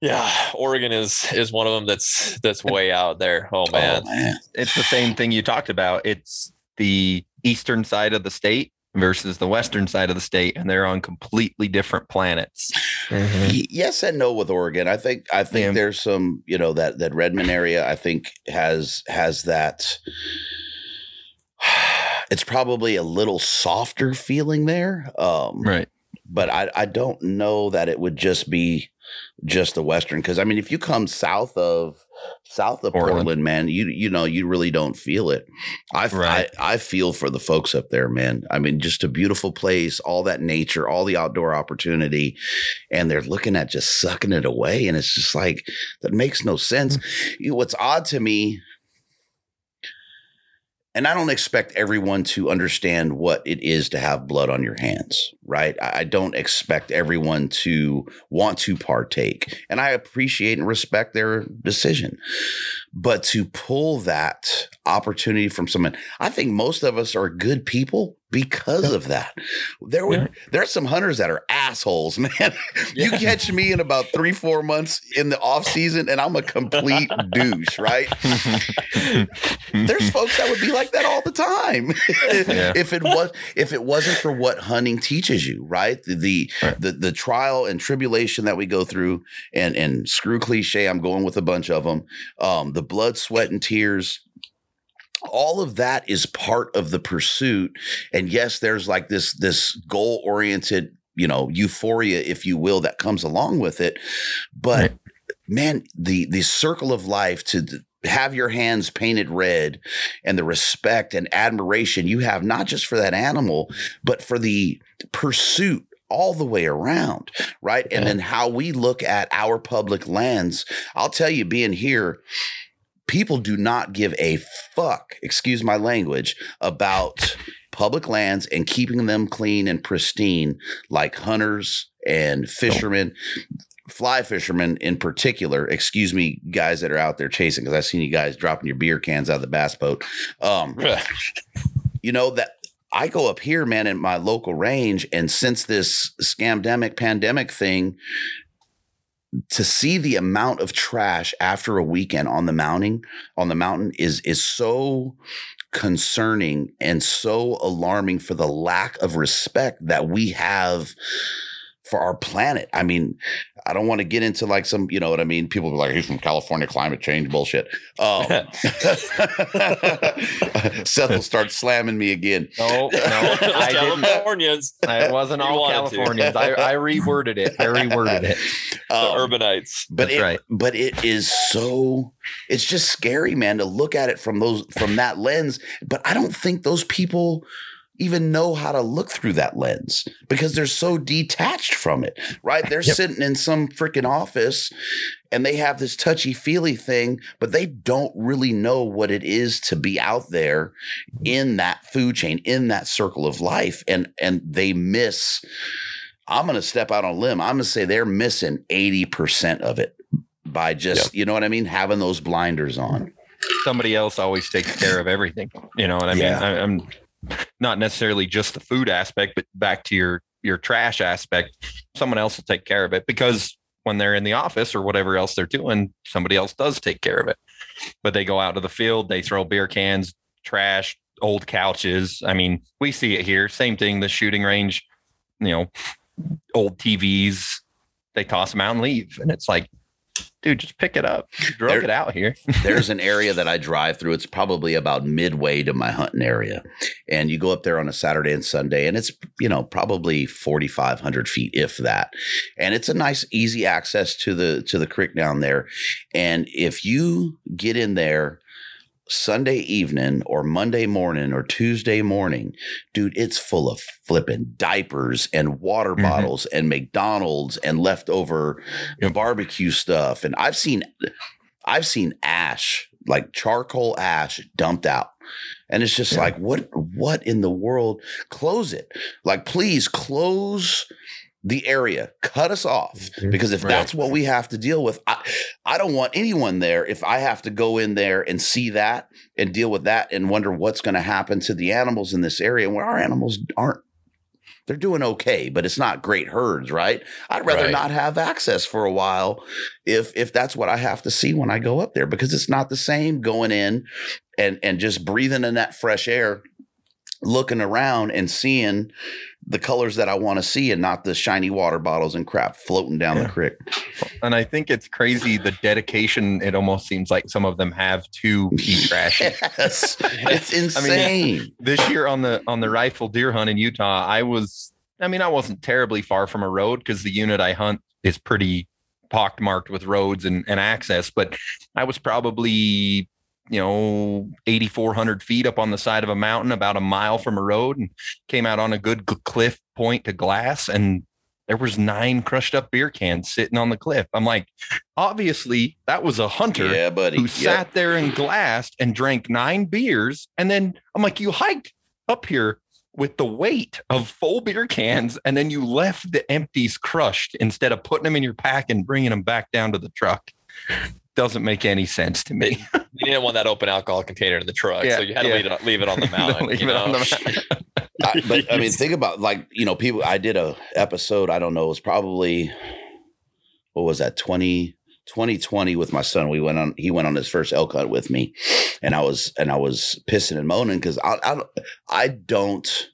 yeah, Oregon is is one of them that's that's way out there. Oh man. Oh, man. It's the same thing you talked about. It's the eastern side of the state versus the western side of the state, and they're on completely different planets. Y- Yes and no with Oregon. I think I think Yeah. there's some, you know, that that Redmond area I think has has that it's probably a little softer feeling there. Um Right. But I I don't know that it would just be just the western cuz I mean if you come south of south of Portland. Portland, man, you you know, you really don't feel it. I, Right. I I feel for the folks up there, man. I mean, just a beautiful place, all that nature, all the outdoor opportunity, and they're looking at just sucking it away, and it's just like that makes no sense. Mm. You know, what's odd to me, and I don't expect everyone to understand what it is to have blood on your hands, right? I don't expect everyone to want to partake, and I appreciate and respect their decision. But to pull that opportunity from someone, I think most of us are good people because of that. There would Yeah. there are some hunters that are assholes, man. You Yeah. catch me in about three, four months in the off season, and I'm a complete douche, right? There's folks that would be like that all the time. If it was if it wasn't for what hunting teaches you, right? The the, Right. the the trial and tribulation that we go through, and and screw cliche, I'm going with a bunch of them. Um, the blood, sweat, and tears. All of that is part of the pursuit, and yes, there's like this this goal oriented, you know, euphoria, if you will, that comes along with it. But Right. man, the the circle of life to have your hands painted red and the respect and admiration you have not just for that animal, but for the pursuit all the way around, right? And then how we look at our public lands. I'll tell you, being here, people do not give a fuck, excuse my language, about public lands and keeping them clean and pristine like hunters and fishermen fly fishermen in particular excuse me guys that are out there chasing because i've seen you guys dropping your beer cans out of the bass boat um you know that I go up here, man, in my local range, and since this scamdemic pandemic thing, to see the amount of trash after a weekend on the mounting on the mountain is is so concerning and so alarming for the lack of respect that we have for our planet. I mean, I don't want to get into like some, you know what I mean? People be like, he's from California, climate change bullshit. Um, Seth will start slamming me again. No, no, I didn't. Californians, It wasn't You all wanted. Californians. I, I reworded it. I reworded it. the Um, urbanites. but That's it, right. but it is so it's just scary man to look at it from those from that lens but i don't think those people even know how to look through that lens because they're so detached from it right they're Yep. sitting in some freaking office and they have this touchy feely thing but they don't really know what it is to be out there mm-hmm. in that food chain in that circle of life and and they miss i'm going to step out on a limb i'm going to say they're missing 80% of it by just you know what i mean having those blinders on Somebody else always takes care of everything. You know what I mean? Yeah. I, I'm not necessarily just the food aspect, but back to your your trash aspect. Someone else will take care of it because when they're in the office or whatever else they're doing, somebody else does take care of it. But they go out to the field, they throw beer cans, trash, old couches. I mean, we see it here. Same thing. The shooting range, you know, old TVs. They toss them out and leave, and it's like, dude, just pick it up. You drug There- it out here. there's an area that I drive through. It's probably about midway to my hunting area. And you go up there on a Saturday and Sunday, and it's, you know, probably 4,500 feet, if that. And it's a nice, easy access to the to the creek down there. And if you get in there Sunday evening or Monday morning or Tuesday morning, dude, it's full of flipping diapers and water Mhm. bottles and McDonald's and leftover barbecue stuff. And I've seen I've seen ash, like charcoal ash dumped out. And it's just Yeah. like, what what in the world? Close it. Like, please close the area. Cut us off. Mm-hmm. Because if Right. that's what we have to deal with, I, I don't want anyone there if I have to go in there and see that and deal with that and wonder what's going to happen to the animals in this area where our animals aren't they're doing okay, but it's not great herds, right? I'd rather Right. not have access for a while if if that's what I have to see when I go up there because it's not the same going in and and just breathing in that fresh air, looking around and seeing the colors that I want to see and not the shiny water bottles and crap floating down Yeah. the creek. And I think it's crazy the dedication it almost seems like some of them have to be trashy. Yes. It's insane. I mean, this year on the on the rifle deer hunt in Utah, I was I mean, I wasn't terribly far from a road because the unit I hunt is pretty pockmarked with roads and, and access, but I was probably you know 8400 feet up on the side of a mountain about a mile from a road and came out on a good cliff point to glass and there was nine crushed up beer cans sitting on the cliff i'm like obviously that was a hunter yeah, buddy. who Yep. sat there and glassed and drank nine beers. And then I'm like, you hiked up here with the weight of full beer cans, and then you left the empties crushed instead of putting them in your pack and bringing them back down to the truck. Doesn't make any sense to me. You didn't want that open alcohol container in the truck, Yeah, so you had to yeah. leave, it, leave it on the mountain. Leave you it on the mountain. I, but I mean, think about like you know, people. I did a episode. I don't know. It was probably what was that 20, 2020 with my son. We went on. He went on his first elk hunt with me, and I was and I was pissing and moaning because I, I don't- I don't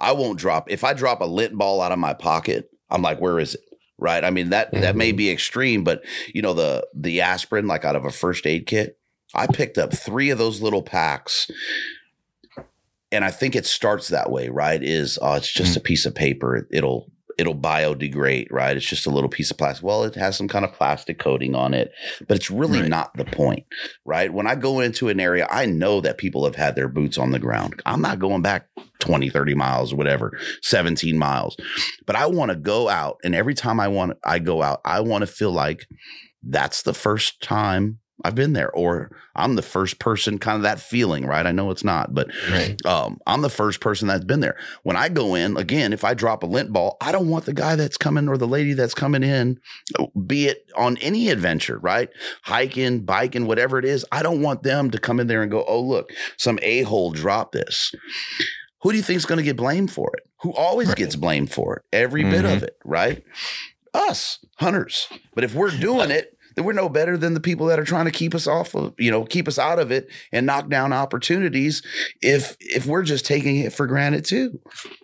I won't drop if I drop a lint ball out of my pocket. I'm like, where is it? Right. I mean that that may be extreme, but you know the the aspirin like out of a first aid kit. I picked up three of those little packs and I think it starts that way, right? Is uh, it's just a piece of paper. It'll it'll biodegrade, right? It's just a little piece of plastic. Well, it has some kind of plastic coating on it, but it's really Right. not the point, right? When I go into an area, I know that people have had their boots on the ground. I'm not going back 20, 30 miles, or whatever, 17 miles. But I want to go out and every time I want I go out, I want to feel like that's the first time I've been there, or I'm the first person, kind of that feeling, right? I know it's not, but Right. um, I'm the first person that's been there. When I go in, again, if I drop a lint ball, I don't want the guy that's coming or the lady that's coming in, be it on any adventure, right? Hiking, biking, whatever it is. I don't want them to come in there and go, oh, look, some a hole dropped this. Who do you think is going to get blamed for it? Who always Right. gets blamed for it? Every bit of it, right? Us, hunters. But if we're doing it, we're no better than the people that are trying to keep us off of, you know, keep us out of it and knock down opportunities if if we're just taking it for granted too.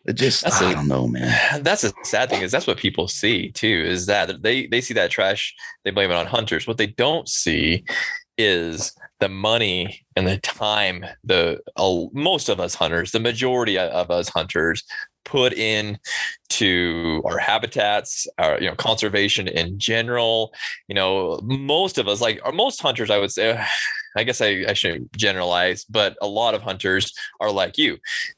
It just That's I a- don't know, man. that's the sad thing is that's what people see too is that they they see that trash they blame it on hunters what they don't see is the money and the time the uh, most of us hunters the majority of- us hunters put in to our habitats our you know conservation in general you know most of us like or most hunters i would say i guess i, I shouldn't generalize but a lot of hunters are like you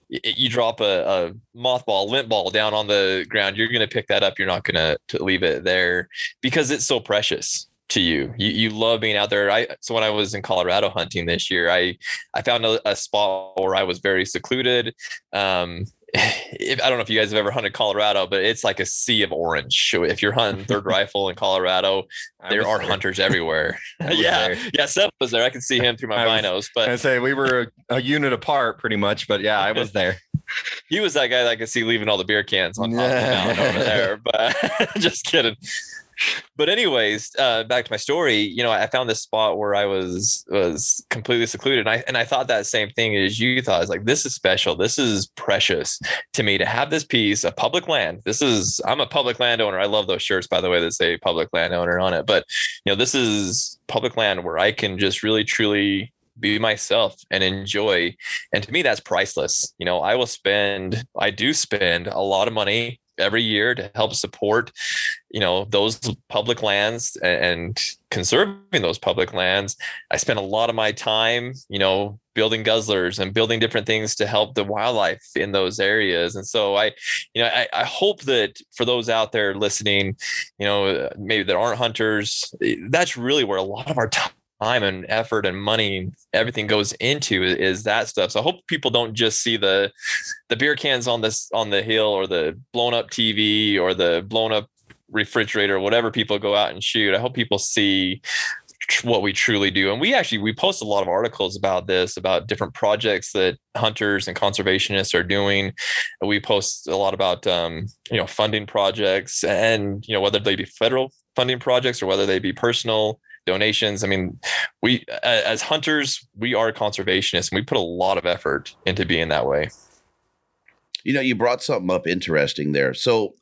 you drop a, a mothball, lint ball down on the ground, you're going to pick that up. You're not going to leave it there because it's so precious to you. You you love being out there. I so when I was in Colorado hunting this year, I I found a, a spot where I was very secluded. Um, if, I don't know if you guys have ever hunted Colorado, but it's like a sea of orange. If you're hunting third rifle in Colorado, there are there. hunters everywhere. Yeah, there. yeah. Seth was there. I can see him through my I binos, but I say we were a, a unit apart pretty much, but yeah, I was there. he was that guy that I could see leaving all the beer cans on top of the mountain over there. But just kidding. But anyways, uh, back to my story. You know, I found this spot where I was was completely secluded, and I and I thought that same thing as you thought. It's like this is special. This is precious to me to have this piece of public land. This is I'm a public landowner. I love those shirts, by the way, that say public landowner on it. But you know, this is public land where I can just really truly be myself and enjoy and to me that's priceless you know i will spend i do spend a lot of money every year to help support you know those public lands and conserving those public lands. I spend a lot of my time you know building guzzlers and building different things to help the wildlife in those areas. And so i you know i, I hope that for those out there listening you know maybe that aren't hunters eh, that's really where a lot of our time time and effort and money everything goes into is that stuff. So i hope people don't just see the the beer cans on this on the hill or the blown up tv or the blown up refrigerator whatever people go out and shoot. I hope people see what we truly do. And we actually we post a lot of articles about this about different projects that hunters and conservationists are doing. We post a lot about um, you know funding projects and you know whether they be federal funding projects or whether they be personal donations i mean we as hunters we are conservationists and we put a lot of effort into being that way You know, you brought something up interesting there. So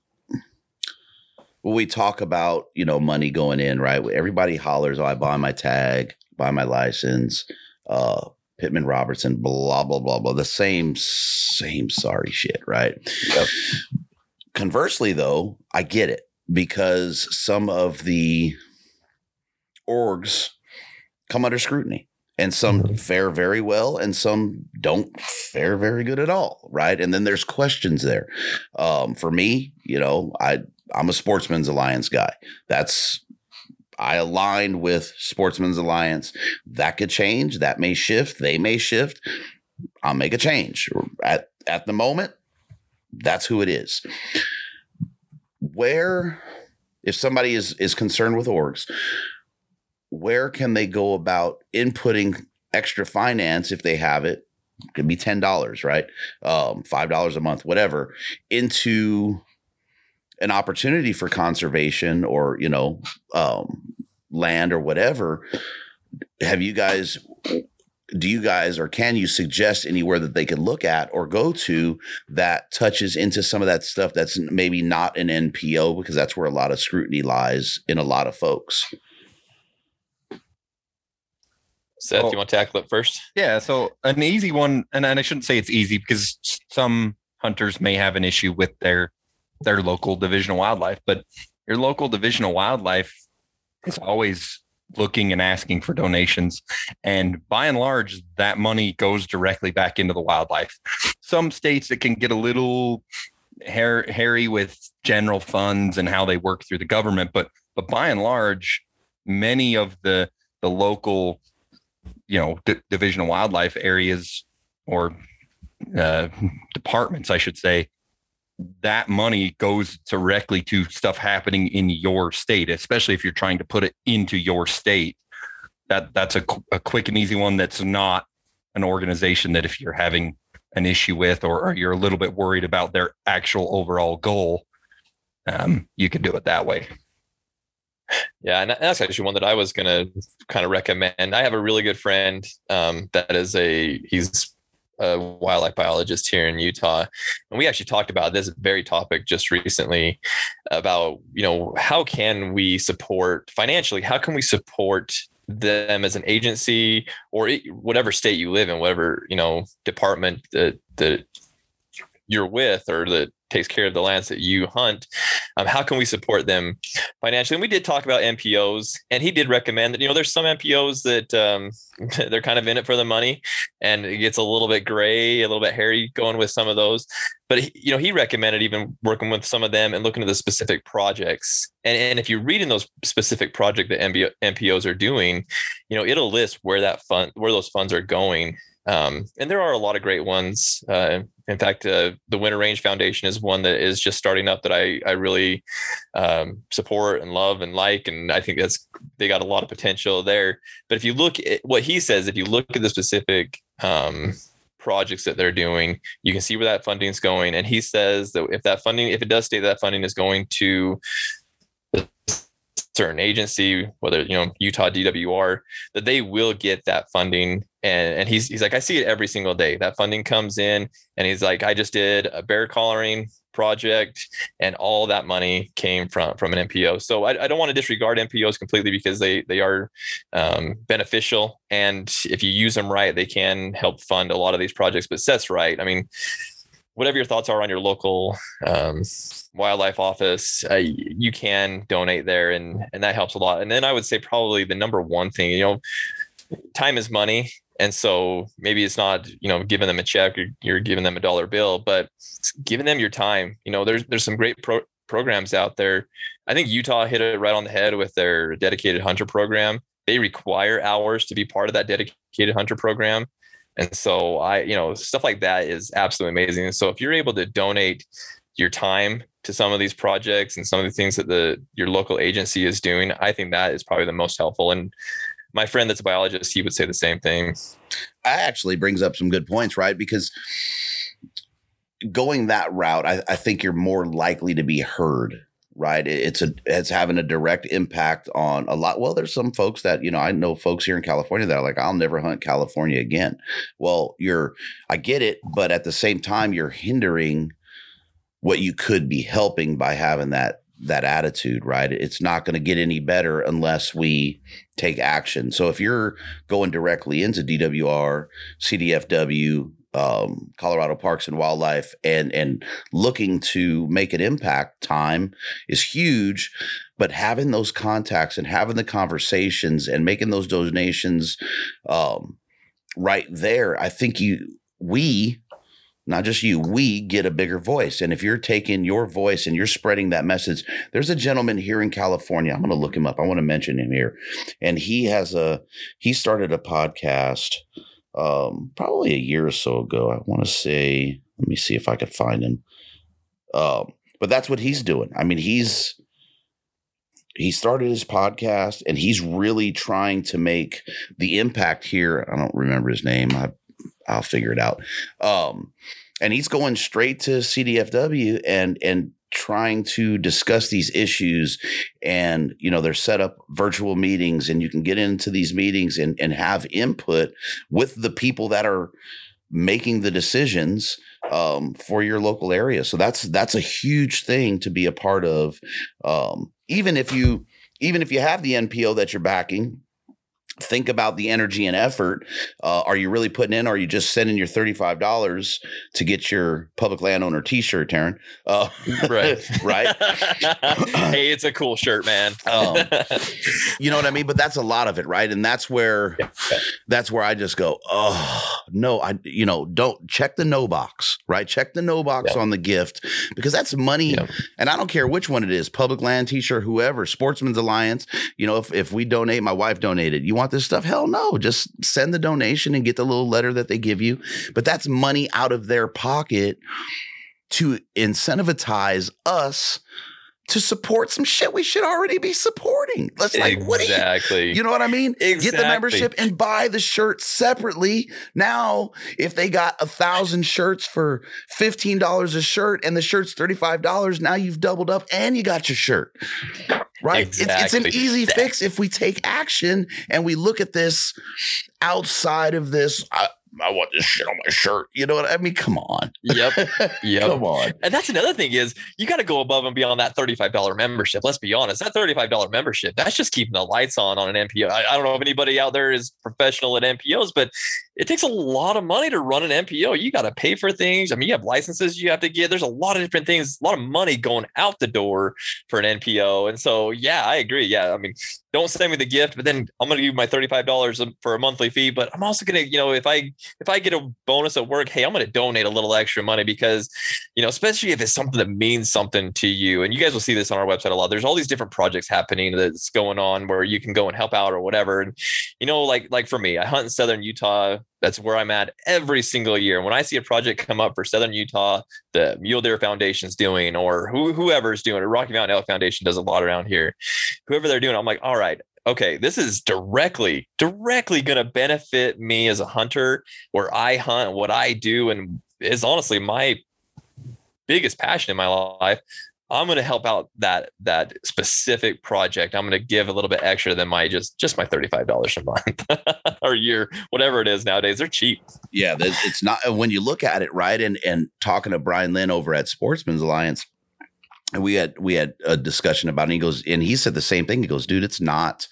when we talk about, you know, money going in, right? Everybody hollers, oh, I buy my tag, buy my license, uh, Pittman Robertson, blah, blah, blah, blah. The same, same sorry shit, right? Yep. Conversely, though, I get it because some of the orgs come under scrutiny and some fare very well and some don't fare very good at all right? And then there's questions there. Um, for me you know i i'm a Sportsmen's Alliance guy. That's i aligned with Sportsmen's Alliance. That could change. That may shift. They may shift. I'll make a change. At at the moment that's who it is. Where if somebody is is concerned with orgs where can they go about inputting extra finance if they have it? Could be ten dollars right? Um five dollars a month whatever into an opportunity for conservation or you know um land or whatever. Have you guys do you guys or can you suggest anywhere that they could look at or go to that touches into some of that stuff that's maybe not an npo because that's where a lot of scrutiny lies in a lot of folks seth Oh. you want to tackle it first Yeah, so an easy one, and, and I shouldn't say it's easy because some hunters may have an issue with their their local division of wildlife, but your local division of wildlife is always looking and asking for donations, and by and large, that money goes directly back into the wildlife. Some states it can get a little hair, hairy with general funds and how they work through the government, but but by and large, many of the the local, you know, D- division of wildlife areas or uh, departments, I should say, that money goes directly to stuff happening in your state, especially if you're trying to put it into your state. That that's a, a quick and easy one. That's not an organization that if you're having an issue with or, or you're a little bit worried about their actual overall goal, um, you can do it that way. Yeah, and that's actually one that I was to kind of recommend. I have a really good friend um, that is a he's a wildlife biologist here in Utah, and we actually talked about this very topic just recently about you know how can we support financially? How can we support them as an agency or whatever state you live in, whatever you know department that that you're with or that takes care of the lands that you hunt. Um, how can we support them financially? And we did talk about MPOs, and he did recommend that you know there's some MPOs that um, they're kind of in it for the money, and it gets a little bit gray, a little bit hairy going with some of those. But he, you know he recommended even working with some of them and looking at the specific projects. And, and if you read in those specific project that MBO, MPOs are doing, you know it'll list where that fund where those funds are going um, and there are a lot of great ones. Uh, in fact, uh, the Winter Range Foundation is one that is just starting up that I I really um, support and love and like, and I think that's they got a lot of potential there. But if you look at what he says, if you look at the specific um, projects that they're doing, you can see where that funding is going. And he says that if that funding, if it does state that funding is going to certain agency, whether you know Utah DWR, that they will get that funding. And and he's he's like, I see it every single day. That funding comes in, and he's like, I just did a bear collaring project, and all that money came from from an NPO. So I, I don't want to disregard NPOs completely because they they are um, beneficial, and if you use them right, they can help fund a lot of these projects. But Seth's right. I mean, whatever your thoughts are on your local um, wildlife office, uh, you can donate there, and and that helps a lot. And then I would say probably the number one thing, you know, time is money, and so maybe it's not you know giving them a check, or you're giving them a dollar bill, but giving them your time. You know, there's there's some great pro- programs out there. I think Utah hit it right on the head with their dedicated hunter program. They require hours to be part of that dedicated hunter program. And so I, you know, stuff like that is absolutely amazing. And so if you're able to donate your time to some of these projects and some of the things that the your local agency is doing, I think that is probably the most helpful. And my friend that's a biologist, he would say the same thing. That actually brings up some good points, right? Because going that route, I, I think you're more likely to be heard right? It's a it's having a direct impact on a lot. Well, there's some folks that you know I know folks here in California that are like, I'll never hunt California again. Well, you're I get it, but at the same time, you're hindering what you could be helping by having that that attitude, right? It's not going to get any better unless we take action. So if you're going directly into DWR, CDFW, um, Colorado Parks and Wildlife and and looking to make an impact, time is huge. But having those contacts and having the conversations and making those donations um, right there, I think you we not just you, we get a bigger voice. And if you're taking your voice and you're spreading that message, there's a gentleman here in California. I'm going to look him up. I want to mention him here. And he has a, he started a podcast um, probably a year or so ago. I want to say, let me see if I could find him. Um, but that's what he's doing. I mean, he's he started his podcast and he's really trying to make the impact here. I don't remember his name. I I'll figure it out. Um, and he's going straight to CDFW and and trying to discuss these issues. And you know they're set up virtual meetings and you can get into these meetings and, and have input with the people that are making the decisions um, for your local area. So that's that's a huge thing to be a part of. Um, even if you even if you have the npo that you're backing think about the energy and effort. Uh, are you really putting in? Or are you just sending your thirty-five dollars to get your public landowner T-shirt, Terron? Uh, right, right. hey, it's a cool shirt, man. um, you know what I mean? But that's a lot of it, right? And that's where that's where I just go, oh, no, I, you know, don't check the no box, right? Check the no box Yeah. on the gift because that's money. Yeah. And I don't care which one it is public land t shirt, whoever, Sportsmen's Alliance. You know, if, if we donate, my wife donated, you want this stuff? Hell no. Just send the donation and get the little letter that they give you. But that's money out of their pocket to incentivize us to support some shit we should already be supporting. Let's like, what do you, exactly. you know what I mean? Get the membership and buy the shirt separately. Now, if they got a thousand shirts for fifteen dollars a shirt and the shirt's thirty five dollars, now you've doubled up and you got your shirt. Right? It's, it's an Exactly. easy fix if we take action and we look at this outside of this. I, I want this shit on my shirt. You know what I mean? Come on. Yep. Yep. Come on. And that's another thing is you got to go above and beyond that $35 membership. Let's be honest. That $35 membership, that's just keeping the lights on on an MPO. I, I don't know if anybody out there is professional at MPOs, but it takes a lot of money to run an MPO. You got to pay for things. I mean, you have licenses you have to get. There's a lot of different things, a lot of money going out the door for an NPO. And so, yeah, I agree. Yeah. I mean, don't send me the gift, but then I'm going to give my $35 for a monthly fee. But I'm also going to, you know, if I, if I get a bonus at work, hey, I'm going to donate a little extra money because, you know, especially if it's something that means something to you. And you guys will see this on our website a lot. There's all these different projects happening that's going on where you can go and help out or whatever. And, you know, like, like for me, I hunt in Southern Utah. That's where I'm at every single year. When I see a project come up for Southern Utah, the Mule Deer Foundation's doing, or who, whoever's doing it, Rocky Mountain Elk Foundation does a lot around here. Whoever they're doing, I'm like, all right, okay, this is directly, directly going to benefit me as a hunter where I hunt, what I do, and is honestly my biggest passion in my life. I'm going to help out that that specific project. I'm going to give a little bit extra than my just just my thirty five dollars a month or a year, whatever it is nowadays. They're cheap. Yeah, it's not when you look at it, right? And and talking to Brian Lynn over at Sportsmen's Alliance, we had we had a discussion about it. And he goes, and he said the same thing. He goes, dude, it's not,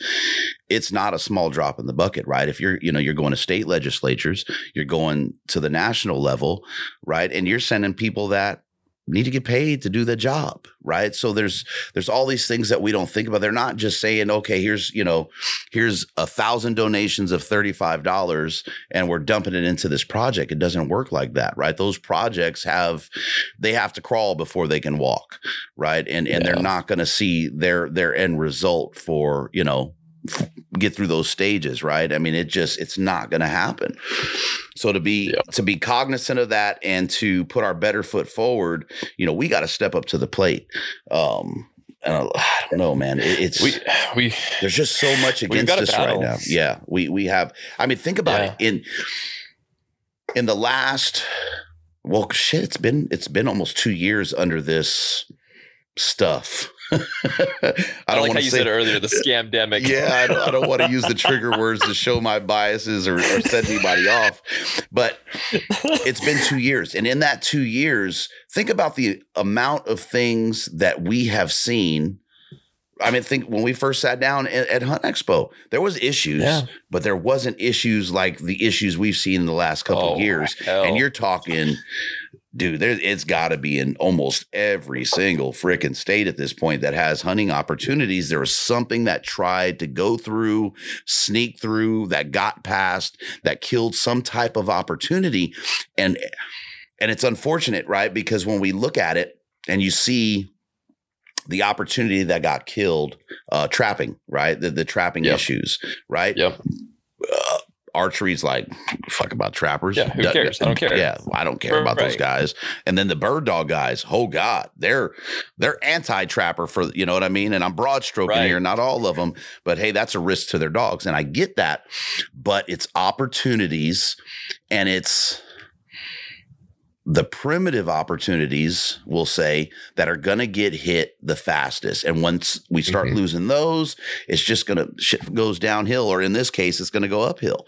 it's not a small drop in the bucket, right? If you're, you know, you're going to state legislatures, you're going to the national level, right? And you're sending people that need to get paid to do the job, right? So there's there's all these things that we don't think about. They're not just saying, okay, here's you know, here's a thousand donations of thirty five dollars, and we're dumping it into this project. It doesn't work like that, right? Those projects have they have to crawl before they can walk, right? And and Yeah. they're not going to see their their end result for you know get through those stages, right? I mean, it just it's not going to happen. So to be Yeah. to be cognizant of that and to put our better foot forward, you know, we got to step up to the plate. Um, and I, don't know, man. It, it's We we there's just so much against us right now. Yeah, we we have. I mean, think about Yeah. it in in the last. Well, shit, it's been it's been almost two years under this stuff. I I, don't like how want to you say said earlier the scamdemic. yeah, I don't, don't want to use the trigger words to show my biases or, or set anybody off, but it's been two years. And in that two years, think about the amount of things that we have seen. I mean, think when we first sat down at, at Hunt Expo, there was issues, Yeah. but there wasn't issues like the issues we've seen in the last couple Oh, of years. And you're talking, dude, there it's got to be in almost every single freaking state at this point that has hunting opportunities. There was something that tried to go through, sneak through, that got past, that killed some type of opportunity, and and it's unfortunate, right? Because when we look at it and you see the opportunity that got killed, uh, trapping, right? The the trapping Yep. issues, right? Yep. Uh, archery's like fuck about trappers. Yeah, who cares? I don't care. Yeah, I don't care about those guys. And then the bird dog guys, oh god, they're they're anti trapper for you know what I mean. And I'm broad stroking Right. here, not all of them, but hey, that's a risk to their dogs, and I get that. But it's opportunities, and it's the primitive opportunities, we'll say, that are going to get hit the fastest. And once we start Mhm. losing those, it's just going to shit goes downhill, or in this case, it's going to go uphill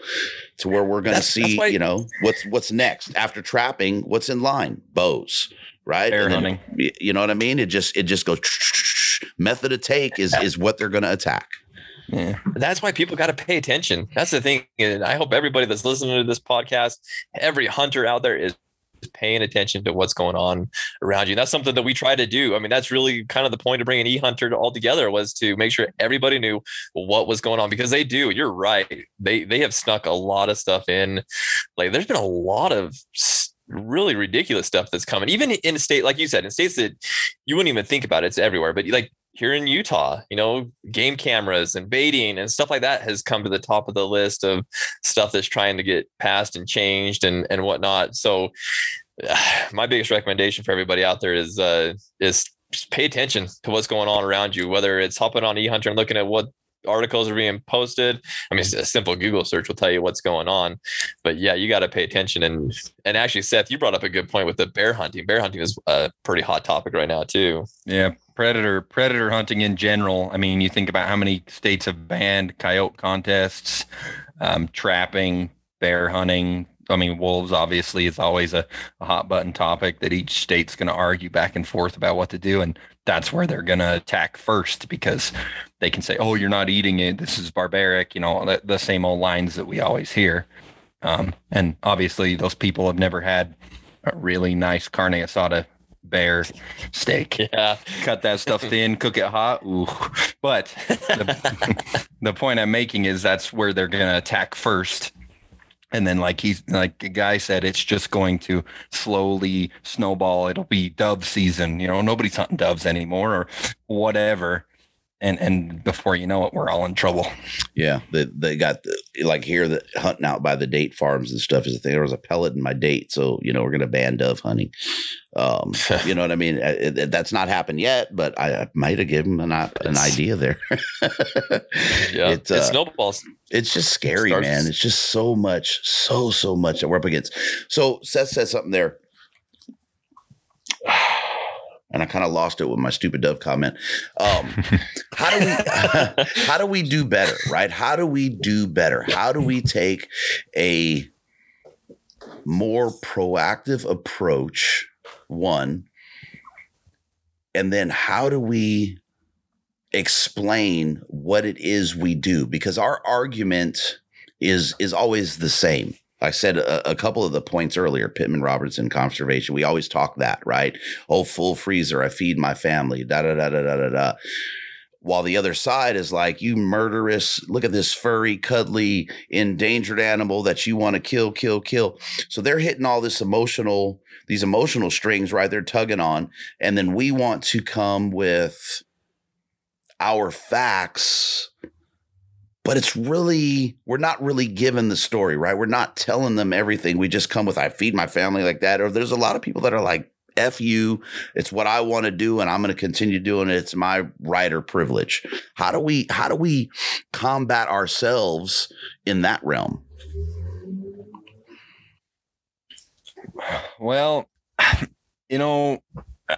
to where we're going to That's- that's see, why- you know, what's what's next after trapping. What's in line? Bows, right? Bear And hunting. y- you know what I mean? It just it just goes. Method of take is is what they're going to attack. Yeah. That's why people got to pay attention. That's the thing. And I hope everybody that's listening to this podcast, every hunter out there is paying attention to what's going on around you. That's something that we try to do. I mean, that's really kind of the point of bringing EHUNTR all together was to make sure everybody knew what was going on because they do. You're right. They they have snuck a lot of stuff in. Like there's been a lot of really ridiculous stuff that's coming, even in a state like you said, in states that you wouldn't even think about. It, it's everywhere, but like here in Utah, you know, game cameras and baiting and stuff like that has come to the top of the list of stuff that's trying to get passed and changed and and whatnot. So, my biggest recommendation for everybody out there is uh, is pay attention to what's going on around you, whether it's hopping on EHUNTR and looking at what articles are being posted. I mean, a simple Google search will tell you what's going on. But yeah, you got to pay attention. And and actually, Seth, you brought up a good point with the bear hunting. Bear hunting is a pretty hot topic right now too. Yeah, predator predator hunting in general. I mean, you think about how many states have banned coyote contests, um, trapping, bear hunting. I mean, wolves obviously is always a, a hot button topic that each state's going to argue back and forth about what to do. And that's where they're going to attack first because they can say, "Oh, you're not eating it. This is barbaric." You know, the, the same old lines that we always hear. Um, and obviously, those people have never had a really nice carne asada bear steak. Yeah, cut that stuff thin, cook it hot. Ooh. But the, the point I'm making is that's where they're going to attack first and then like he's like the guy said it's just going to slowly snowball. It'll be dove season. You know nobody's hunting doves anymore or whatever and and before you know it, we're all in trouble. Yeah, they they got the, like here the hunting out by the date farms and stuff is a thing. There was a pellet in my date, so you know we're gonna ban dove hunting. Um, you know what I mean? It, it, that's not happened yet, but I, I might have given an an idea there. yeah, uh, it snowballs. It's just scary, it man. It's just so much, so so much that we're up against. So Seth said something there and I kind of lost it with my stupid dove comment. Um, how do we how do we do better, right? How do we do better? How do we take a more proactive approach? One, and then how do we explain what it is we do? Because our argument is is always the same I said a, a, couple of the points earlier, Pittman Robertson conservation. We always talk that, right? Oh, full freezer. I feed my family. Da da da da da da da. While the other side is like, you murderous, look at this furry, cuddly, endangered animal that you want to kill, kill, kill. So they're hitting all this emotional, these emotional strings, right? They're tugging on. And then we want to come with our facts but it's really we're not really given the story right? We're not telling them everything. We just come with i feed my family like that. Or there's a lot of people that are like f you. It's what i want to do and i'm going to continue doing it. It's my or privilege. How do we how do we combat ourselves in that realm? Well you know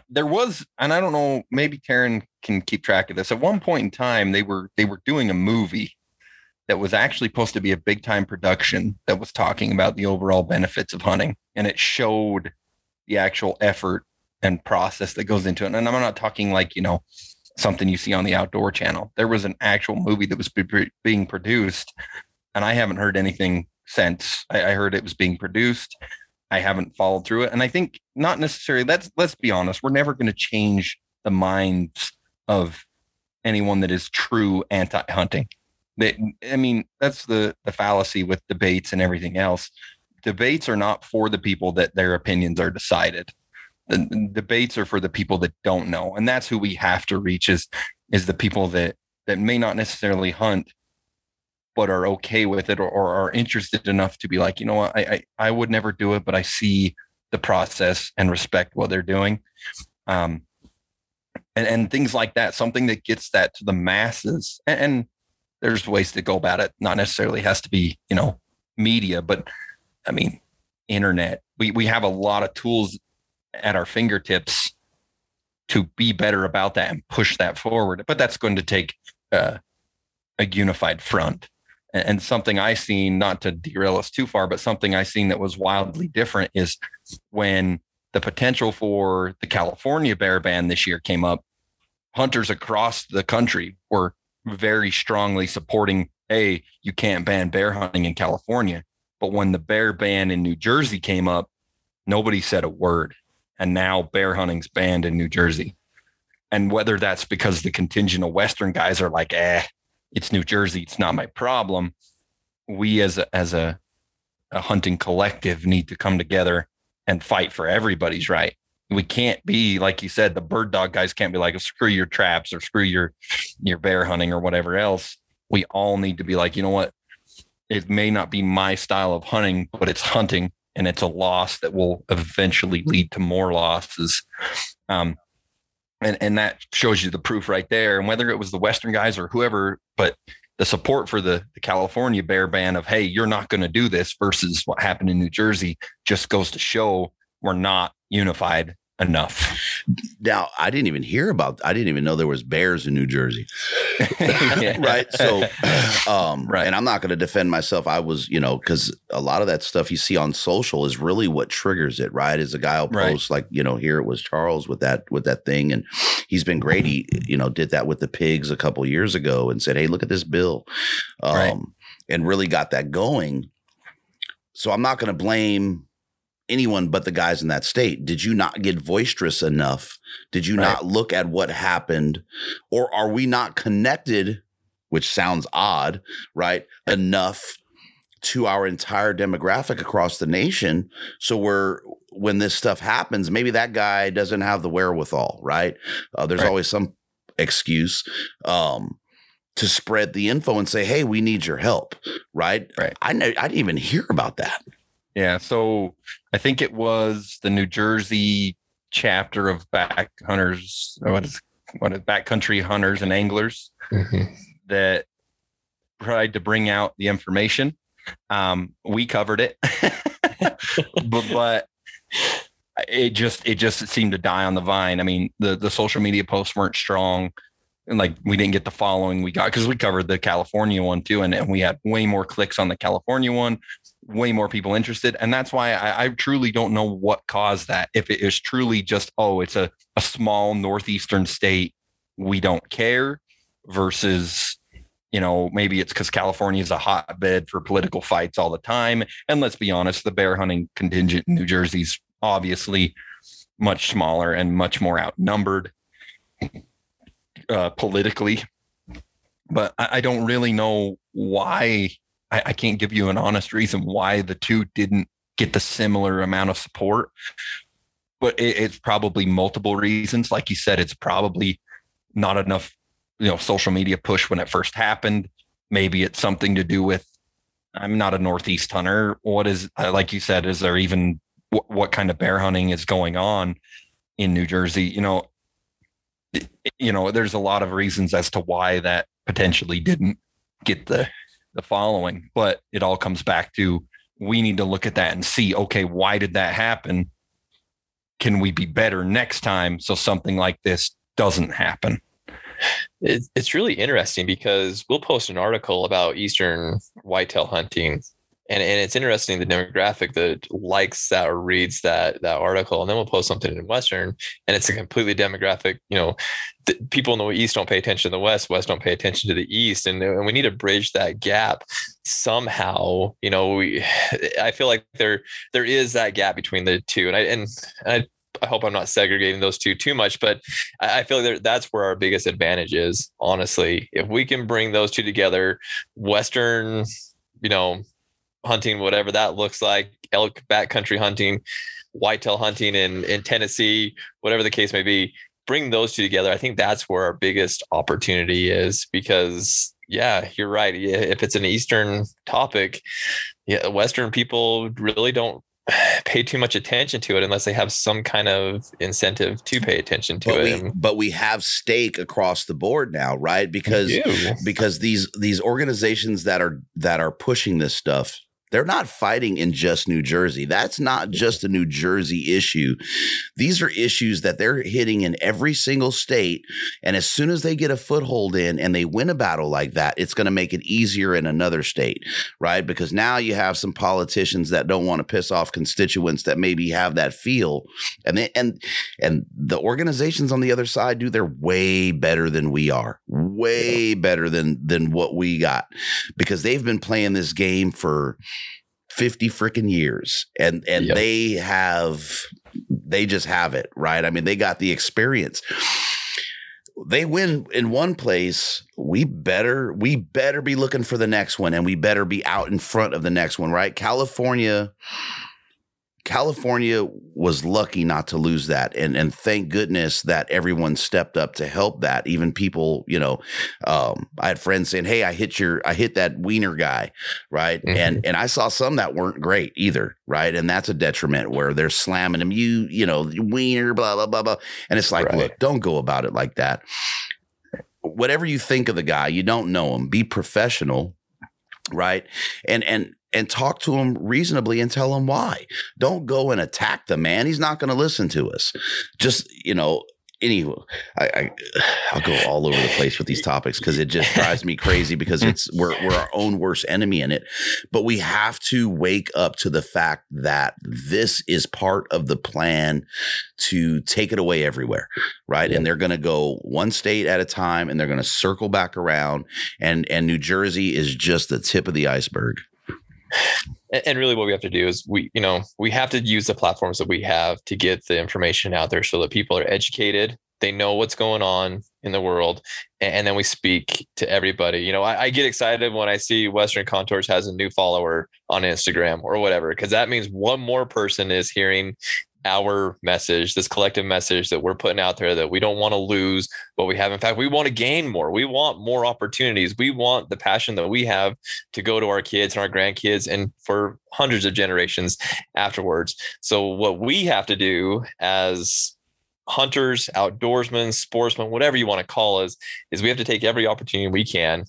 there was and i don't know maybe Karen can keep track of this. At one point in time they were they were doing a movie that was actually supposed to be a big time production that was talking about the overall benefits of hunting. And it showed the actual effort and process that goes into it. And I'm not talking like, you know, something you see on the outdoor channel. There was an actual movie that was be- being produced, and I haven't heard anything since. I, I heard it was being produced. I haven't followed through it. And I think not necessarily, let's let's be honest, we're never going to change the minds of anyone that is true anti-hunting. They, I mean, that's the the fallacy with debates and everything else. Debates are not for the people that their opinions are decided. The, debates are for the people that don't know, and that's who we have to reach is is the people that that may not necessarily hunt, but are okay with it or, or are interested enough to be like, you know what, I, I I would never do it, but I see the process and respect what they're doing. Um, and, and things like that, something that gets that to the masses. And, and there's ways to go about it. Not necessarily has to be, you know, media, but I mean, internet. We we have a lot of tools at our fingertips to be better about that and push that forward. But that's going to take uh, a unified front. And, and something I seen, not to derail us too far, but something I seen that was wildly different is when the potential for the California bear ban this year came up. Hunters across the country were very strongly supporting, hey, you can't ban bear hunting in California. But when the bear ban in New Jersey came up, Nobody said a word. And now bear hunting's banned in New Jersey. And whether that's because the contingent of Western guys are like, eh, it's New Jersey, it's not my problem. We as a as a, a hunting collective need to come together and fight for everybody's right. We can't be like you said, the bird dog guys can't be like, screw your traps or screw your your bear hunting or whatever else. We all need to be like, you know what? It may not be my style of hunting, but it's hunting and it's a loss that will eventually lead to more losses. Um, and and that shows you the proof right there. And whether it was the Western guys or whoever, but the support for the, the California bear ban of hey, you're not going to do this versus what happened in New Jersey just goes to show we're not unified enough. Now, I didn't even hear about. I didn't even know there was bears in New Jersey. right. So, um, right. And I'm not going to defend myself. I was, you know, because a lot of that stuff you see on social is really what triggers it. Right. Is a guy will post right. like, you know, here it was Charles with that with that thing, and he's been great. He, you know, did that with the pigs a couple years ago and said, "Hey, look at this bill," um, right. and really got that going. So I'm not going to blame anyone but the guys in that state. Did you not get boisterous enough? Did you right. not look at what happened? Or are we not connected, which sounds odd, right? Enough to our entire demographic across the nation. So we're, when this stuff happens, maybe that guy doesn't have the wherewithal, right? Uh, there's right. always some excuse. Um, to spread the info and say, "Hey, we need your help," right? Right. I know I didn't even hear about that. Yeah. So I think it was the New Jersey chapter of back hunters. What is what is backcountry hunters and anglers mm-hmm. that tried to bring out the information. Um, we covered it, but, but it just it just seemed to die on the vine. I mean, the the social media posts weren't strong. And like we didn't get the following we got because we covered the California one too, and, and we had way more clicks on the California one way more people interested. And that's why I, I, truly don't know what caused that. If it is truly just, oh, it's a, a small northeastern state, we don't care, versus, you know, maybe it's because California is a hotbed for political fights all the time. And let's be honest, the bear hunting contingent in New Jersey's obviously much smaller and much more outnumbered uh, politically. But I, I don't really know why I, I can't give you an honest reason why the two didn't get the similar amount of support but it, it's probably multiple reasons. Like you said it's probably not enough you know social media push when it first happened. Maybe it's something to do with i'm not a northeast hunter. What is like you said is there even what kind of bear hunting is going on in new jersey? You know you know there's a lot of reasons as to why that potentially didn't get the the following, but it all comes back to we need to look at that and see, okay, why did that happen? Can we be better next time so something like this doesn't happen? It's really interesting because we'll post an article about Eastern whitetail hunting and and it's interesting the demographic that likes that or reads that that article and then we'll post something in western and it's a completely demographic you know people in the east don't pay attention to the west west don't pay attention to the east and, and we need to bridge that gap somehow you know we i feel like there there is that gap between the two and i and, and I, I hope I'm not segregating those two too much, but I feel like that's where our biggest advantage is. Honestly, if we can bring those two together, Western, you know, hunting, whatever that looks like, elk backcountry hunting, whitetail hunting in, in Tennessee, whatever the case may be, bring those two together. I think that's where our biggest opportunity is because yeah, you're right. If it's an Eastern topic, yeah, Western people really don't pay too much attention to it unless they have some kind of incentive to pay attention to but it. We, but we have stake across the board now, right? Because because these these organizations that are that are pushing this stuff they're not fighting in just New Jersey. That's not just a New Jersey issue. These are issues that they're hitting in every single state. And as soon as they get a foothold in and they win a battle like that, it's going to make it easier in another state, right? Because now you have some politicians that don't want to piss off constituents that maybe have that feel. And they, and and the organizations on the other side do they're way better than we are. Way better than than what we got because they've been playing this game for 50 freaking years. And and Yep. they have they just have it right? I mean they got the experience. They win in one place. We better we better be looking for the next one and we better be out in front of the next one right? California California was lucky not to lose that, and and thank goodness that everyone stepped up to help that. Even people, you know, um, I had friends saying, "Hey, I hit your, I hit that wiener guy," right? Mhm. And and I saw some that weren't great either, right? And that's a detriment where they're slamming him, you, you know, wiener, blah blah blah blah, and it's like, Right. look, don't go about it like that. Whatever you think of the guy, you don't know him. Be professional, right? And and and talk to him reasonably and tell him why. Don't go and attack the man. He's not going to listen to us. Just you know. Anyway, I, I I'll go all over the place with these topics because it just drives me crazy because it's we're we're our own worst enemy in it. But we have to wake up to the fact that this is part of the plan to take it away everywhere, right? And they're going to go one state at a time, and they're going to circle back around. And and New Jersey is just the tip of the iceberg. And, really, what we have to do is we, you know, we have to use the platforms that we have to get the information out there so that people are educated. They know what's going on in the world, and, and then we speak to everybody. You know, I, I get excited when I see Western Contours has a new follower on Instagram or whatever, because that means one more person is hearing our message, this collective message that we're putting out there that we don't want to lose what we have. In fact, we want to gain more. We want more opportunities. We want the passion that we have to go to our kids and our grandkids and for hundreds of generations afterwards. So what we have to do as hunters, outdoorsmen, sportsmen, whatever you want to call us, is we have to take every opportunity we can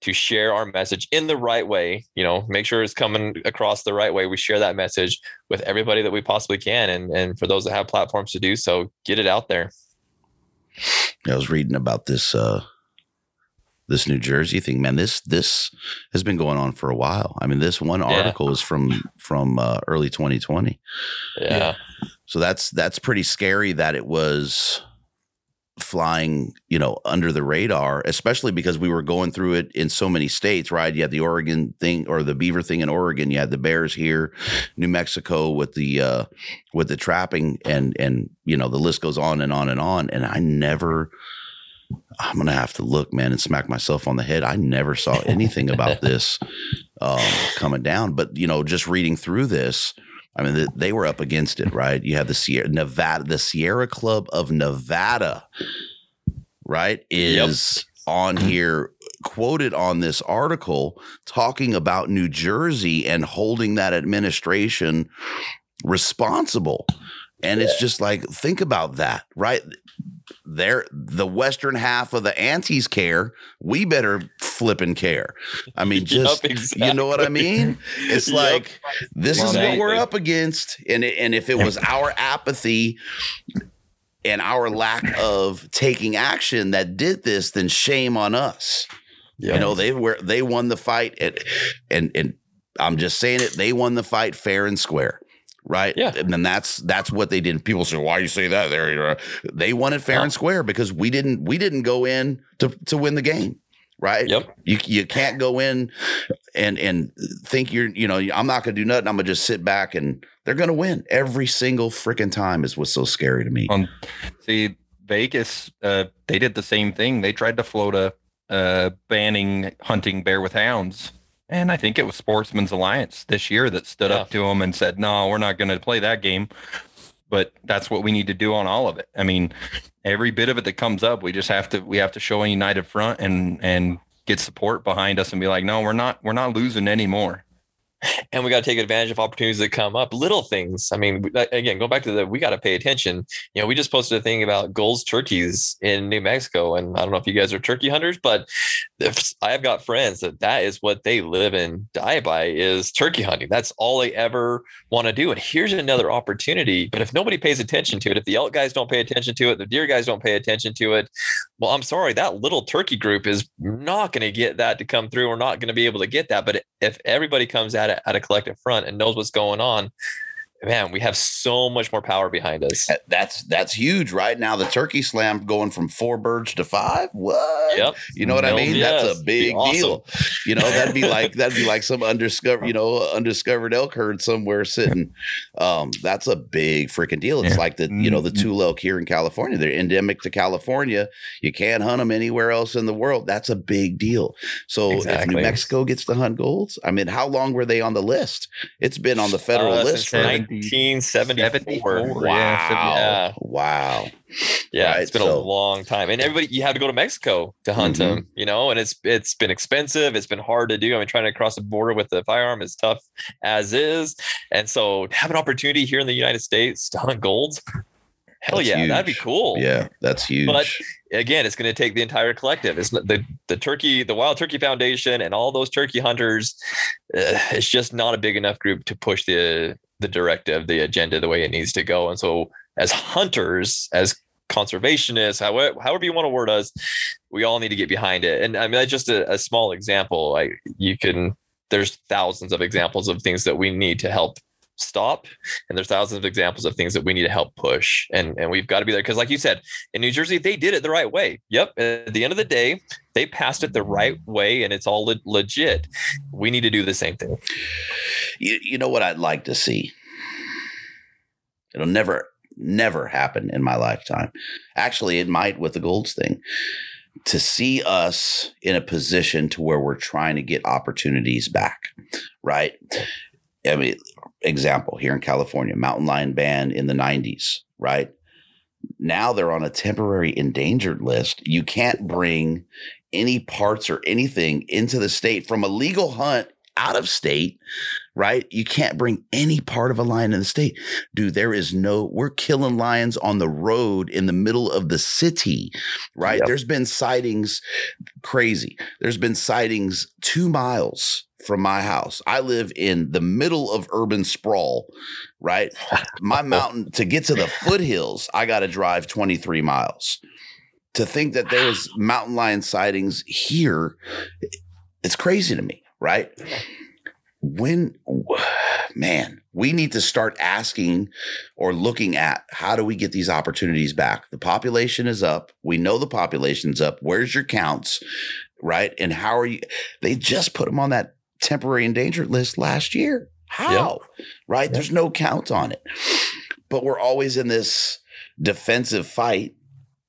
to share our message in the right way, you know, make sure it's coming across the right way. We share that message with everybody that we possibly can. And and for those that have platforms to do so, get it out there. I was reading about this uh this New Jersey thing, man. This this has been going on for a while. I mean, this one Yeah. article is from from uh, early 2020. Yeah. So that's that's pretty scary that it was flying, you know, under the radar, especially because we were going through it in so many states, right? You had the Oregon thing or the beaver thing in Oregon, you had the bears here, New Mexico with the uh with the trapping and and you know, the list goes on and on and on and I never I'm going to have to look, man, and smack myself on the head. I never saw anything about this um, coming down, but you know, just reading through this, I mean, th- they were up against it, right? You have the Sierra Nevada, the Sierra Club of Nevada, right? Is on here quoted on this article talking about New Jersey and holding that administration responsible. And it's just like, think about that, right? There, the western half of the antis care. We better flipping care. I mean, just Yup, you know what I mean? It's like this is what we're up against, and it, and if it was our apathy and our lack of taking action that did this, then shame on us. Yeah. You know, they were they won the fight, and and and I'm just saying it. They won the fight fair and square. Right. Yeah. And then that's that's what they did. People say, why you say that? There, they won it fair and square because we didn't we didn't go in to to win the game. Right. Yep. You you can't go in and and think you're you know I'm not gonna do nothing. I'm gonna just sit back and they're gonna win every single freaking time. Is what's so scary to me. Um, see, Vegas, uh, they did the same thing. They tried to float a uh, banning hunting bear with hounds, and I think it was Sportsmen's Alliance this year that stood up to him and said, "No, we're not going to play that game." But that's what we need to do on all of it. I mean, every bit of it that comes up, we just have to we have to show a united front and and get support behind us and be like, "No, we're not we're not losing anymore." And we got to take advantage of opportunities that come up. Little things. I mean again go back to the we got to pay attention. You know we just posted a thing about Gould's turkeys in new mexico and i don't know if you guys are turkey hunters but i've got friends that that is what they live and die by is turkey hunting. That's all they ever want to do. And here's another opportunity but if nobody pays attention to it if the elk guys don't pay attention to it the deer guys don't pay attention to it well i'm sorry that little turkey group is not going to get that to come through we're not going to be able to get that but if everybody comes at it at a collective front and knows what's going on man, we have so much more power behind us. That's that's huge right now. The turkey slam going from four birds to five. What? Yep. You know what I mean? yes. That's a big awesome. deal. You know, that'd be like that'd be like some undiscovered, you know, undiscovered elk herd somewhere sitting. Um, that's a big freaking deal. It's Yeah. like the you know the Mhm. tule elk here in California. They're endemic to California. You can't hunt them anywhere else in the world. That's a big deal. So if New Mexico gets to hunt Goulds, I mean, how long were they on the list? It's been on the federal Uh, list since for 1974. 74, wow, yeah, Yeah. wow. Yeah, Right, it's been so- a long time, and everybody you have to go to Mexico to hunt Mhm. them, you know, and it's it's been expensive. It's been hard to do. I mean, trying to cross the border with a firearm is tough as is, and so to have an opportunity here in the United States to hunt Goulds, hell That's yeah, that'd be cool. Yeah, that's huge. But again, it's going to take the entire collective. It's not the the turkey, the Wild Turkey Foundation, and all those turkey hunters. Uh, it's just not a big enough group to push the the directive, the agenda, the way it needs to go. And so, as hunters, as conservationists, however, however you want to word us, we all need to get behind it. And I mean, that's just a, a small example. Like you can, there's thousands of examples of things that we need to help stop and there's thousands of examples of things that we need to help push and and we've got to be there because like you said in New Jersey, they did it the right way. Yep. At the end of the day, they passed it the right way and it's all le- legit. We need to do the same thing. you, you know what I'd like to see? It'll never, never happen in my lifetime. Actually, it might with the Goulds thing. To see us in a position to where we're trying to get opportunities back, right? I mean, example here in California, mountain lion ban in the 90s, right? Now they're on a temporary endangered list. You can't bring any parts or anything into the state from a legal hunt out of state, right? You can't bring any part of a lion in the state. Dude, there is no, we're killing lions on the road in the middle of the city, right? Yep. There's been sightings crazy. There's been sightings two miles from my house. I live in the middle of urban sprawl, right? My mountain to get to the foothills, I got to drive 23 miles. To think that there was mountain lion sightings here, it's crazy to me, right? When, man, we need to start asking or looking at how do we get these opportunities back? The population is up. We know the population's up. Where's your counts, right? And how are you? They just put them on that temporary endangered list last year. How? Right? There's no count on it. But we're always in this defensive fight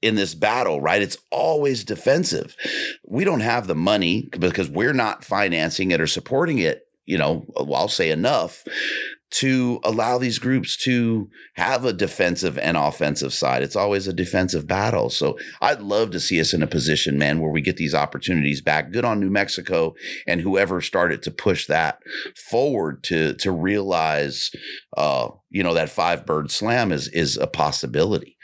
in this battle, right? It's always defensive. We don't have the money because we're not financing it or supporting it, you know, well, I'll say enough to allow these groups to have a defensive and offensive side. It's always a defensive battle. So I'd love to see us in a position, man, where we get these opportunities back. Good on New Mexico and whoever started to push that forward to to realize uh, you know, that five bird slam is is a possibility.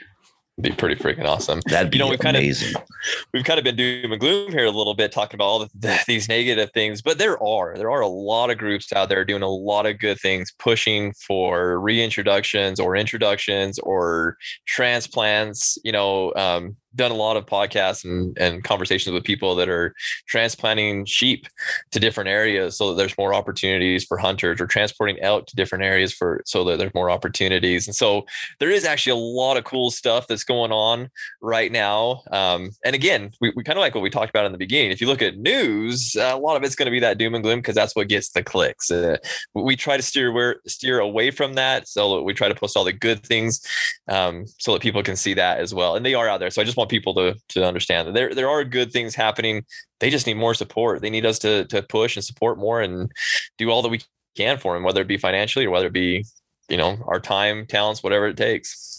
Be pretty freaking awesome. That'd be You know, we've kind of- amazing. We've kind of been doom and gloom here a little bit, talking about all the, the, these negative things, but there are there are a lot of groups out there doing a lot of good things, pushing for reintroductions or introductions or transplants. You know, um, done a lot of podcasts and, and conversations with people that are transplanting sheep to different areas so that there's more opportunities for hunters or transporting elk to different areas for so that there's more opportunities. And so there is actually a lot of cool stuff that's going on right now. Um, and again, we, we kind of like what we talked about in the beginning. If you look at news, a lot of it's going to be that doom and gloom because that's what gets the clicks. Uh, we try to steer where steer away from that, so we try to post all the good things, um, so that people can see that as well. And they are out there. So I just want people to to understand that there there are good things happening. They just need more support. They need us to to push and support more and do all that we can for them, whether it be financially or whether it be you know our time, talents, whatever it takes.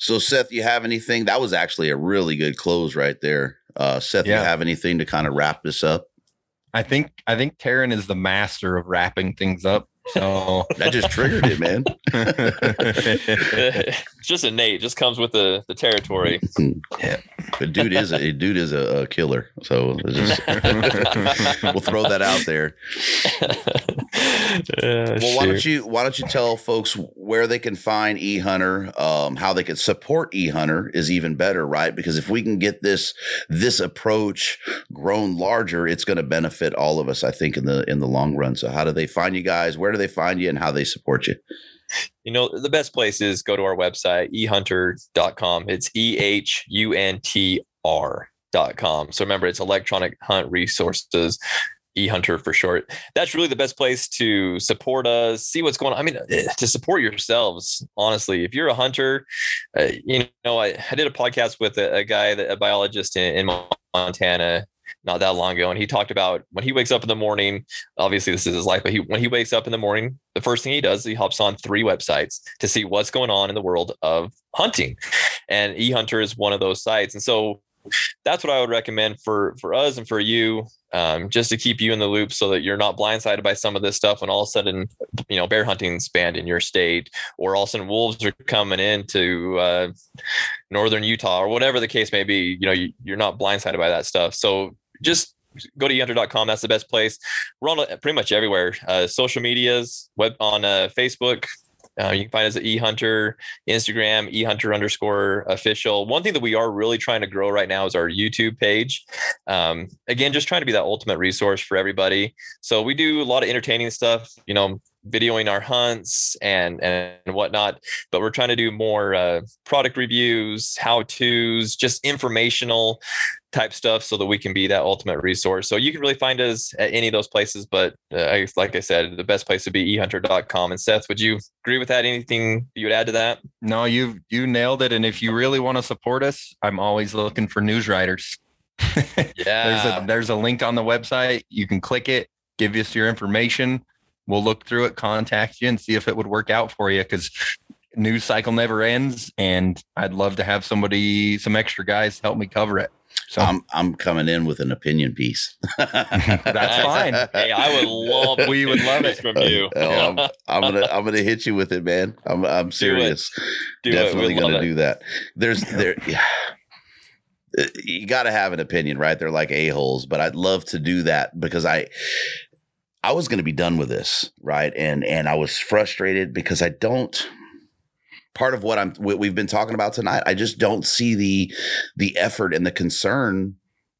So, Seth, you have anything? That was actually a really good close right there. Uh, Seth, you have anything to kind of wrap this up? I think I think Terron is the master of wrapping things up. So That just triggered it, man. it's just innate. Just comes with the the territory. The dude is a dude is a, a killer. So it's just, we'll throw that out there. Uh, well, why don't you why don't you tell folks where they can find EHUNTR, um, how they can support EHUNTR is even better, right? Because if we can get this this approach grown larger, it's going to benefit all of us, I think, in the in the long run. So, how do they find you guys? Where do they find you, and how they support you? You know, the best place is go to our website, ehunter.com. It's E H U N T R.com. So remember, it's electronic hunt resources, EHUNTR for short. That's really the best place to support us, see what's going on. I mean, eh, to support yourselves, honestly. If you're a hunter, uh, you know, I, I did a podcast with a, a guy, that, a biologist in, in Montana not that long ago and he talked about when he wakes up in the morning obviously this is his life but he when he wakes up in the morning the first thing he does he hops on three websites to see what's going on in the world of hunting. And EHUNTR is one of those sites. And so that's what i would recommend for for us and for you um, just to keep you in the loop so that you're not blindsided by some of this stuff when all of a sudden you know bear hunting's banned in your state or all of a sudden wolves are coming into uh, northern utah or whatever the case may be you know you, you're not blindsided by that stuff. So just go to ehunter.com that's the best place. We're on uh, pretty much everywhere. Uh, social medias web on uh, facebook uh, you can find us at ehunter instagram ehunter underscore official. One thing that we are really trying to grow right now is our youtube page. Um, again just trying to be that ultimate resource for everybody. So we do a lot of entertaining stuff you know videoing our hunts and and whatnot but we're trying to do more uh, product reviews how to's just informational type stuff so that we can be that ultimate resource so you can really find us at any of those places but uh, like i said the best place would be ehunter.com and seth would you agree with that anything you would add to that No, you you nailed it. And if you really want to support us, I'm always looking for news writers. there's yeah a there's a link on the website. You can click it, give us your information. We'll look through it, contact you, and see if it would work out for you. Because news cycle never ends, and I'd love to have somebody, some extra guys, help me cover it. So I'm I'm coming in with an opinion piece. That's fine. hey i would love We would love it. from you Oh, I'm, I'm gonna I'm gonna hit you with it, man. I'm I'm serious. Do it. Definitely gonna do that. There's there. Yeah. Uh, you got to have an opinion, right? They're like a holes, but I'd love to do that because I, I was going to be done with this, right? And and I was frustrated because I don't. Part of what I'm what we've been talking about tonight, I just don't see the the effort and the concern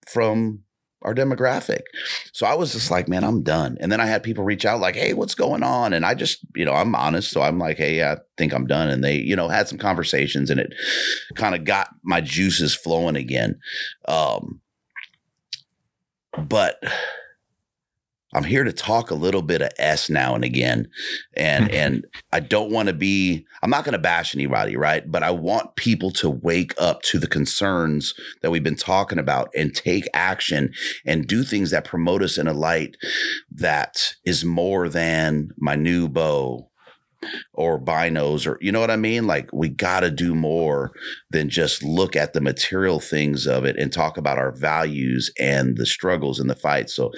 from our demographic. So I was just like, man, I'm done. And then I had people reach out like, hey, what's going on? And I just, you know, I'm honest. So I'm like, hey, I think I'm done. And they, you know, had some conversations and it kind of got my juices flowing again. Um, but I'm here to talk a little bit of S now and again. And mm-hmm. and I don't want to be I'm not going to bash anybody, right? But I want people to wake up to the concerns that we've been talking about and take action and do things that promote us in a light that is more than my new bow or binos or you know what I mean? Like we got to do more than just look at the material things of it and talk about our values and the struggles and the fights. So,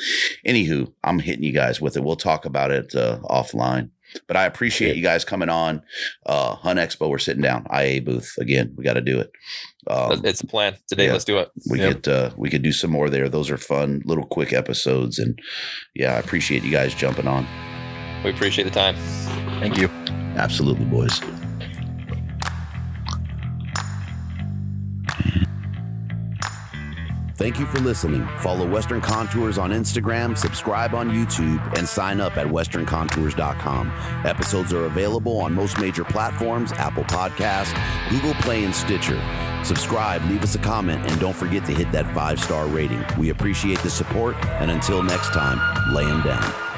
anywho, I'm hitting you guys with it. We'll talk about it uh, offline. But I appreciate you guys coming on. Uh, Hunt Expo, we're sitting down. IA booth again. We got to do it. Um, it's a plan today yeah. let's do it we Yep. could uh, we could do some more there. Those are fun little quick episodes, and yeah, I appreciate you guys jumping on. We appreciate the time thank you. Absolutely, boys. Thank you for listening. Follow Western Contours on Instagram, subscribe on YouTube, and sign up at westerncontours.com. Episodes are available on most major platforms Apple Podcasts, Google Play, and Stitcher. Subscribe, leave us a comment, and don't forget to hit that five star rating. We appreciate the support, and until next time, lay 'em down.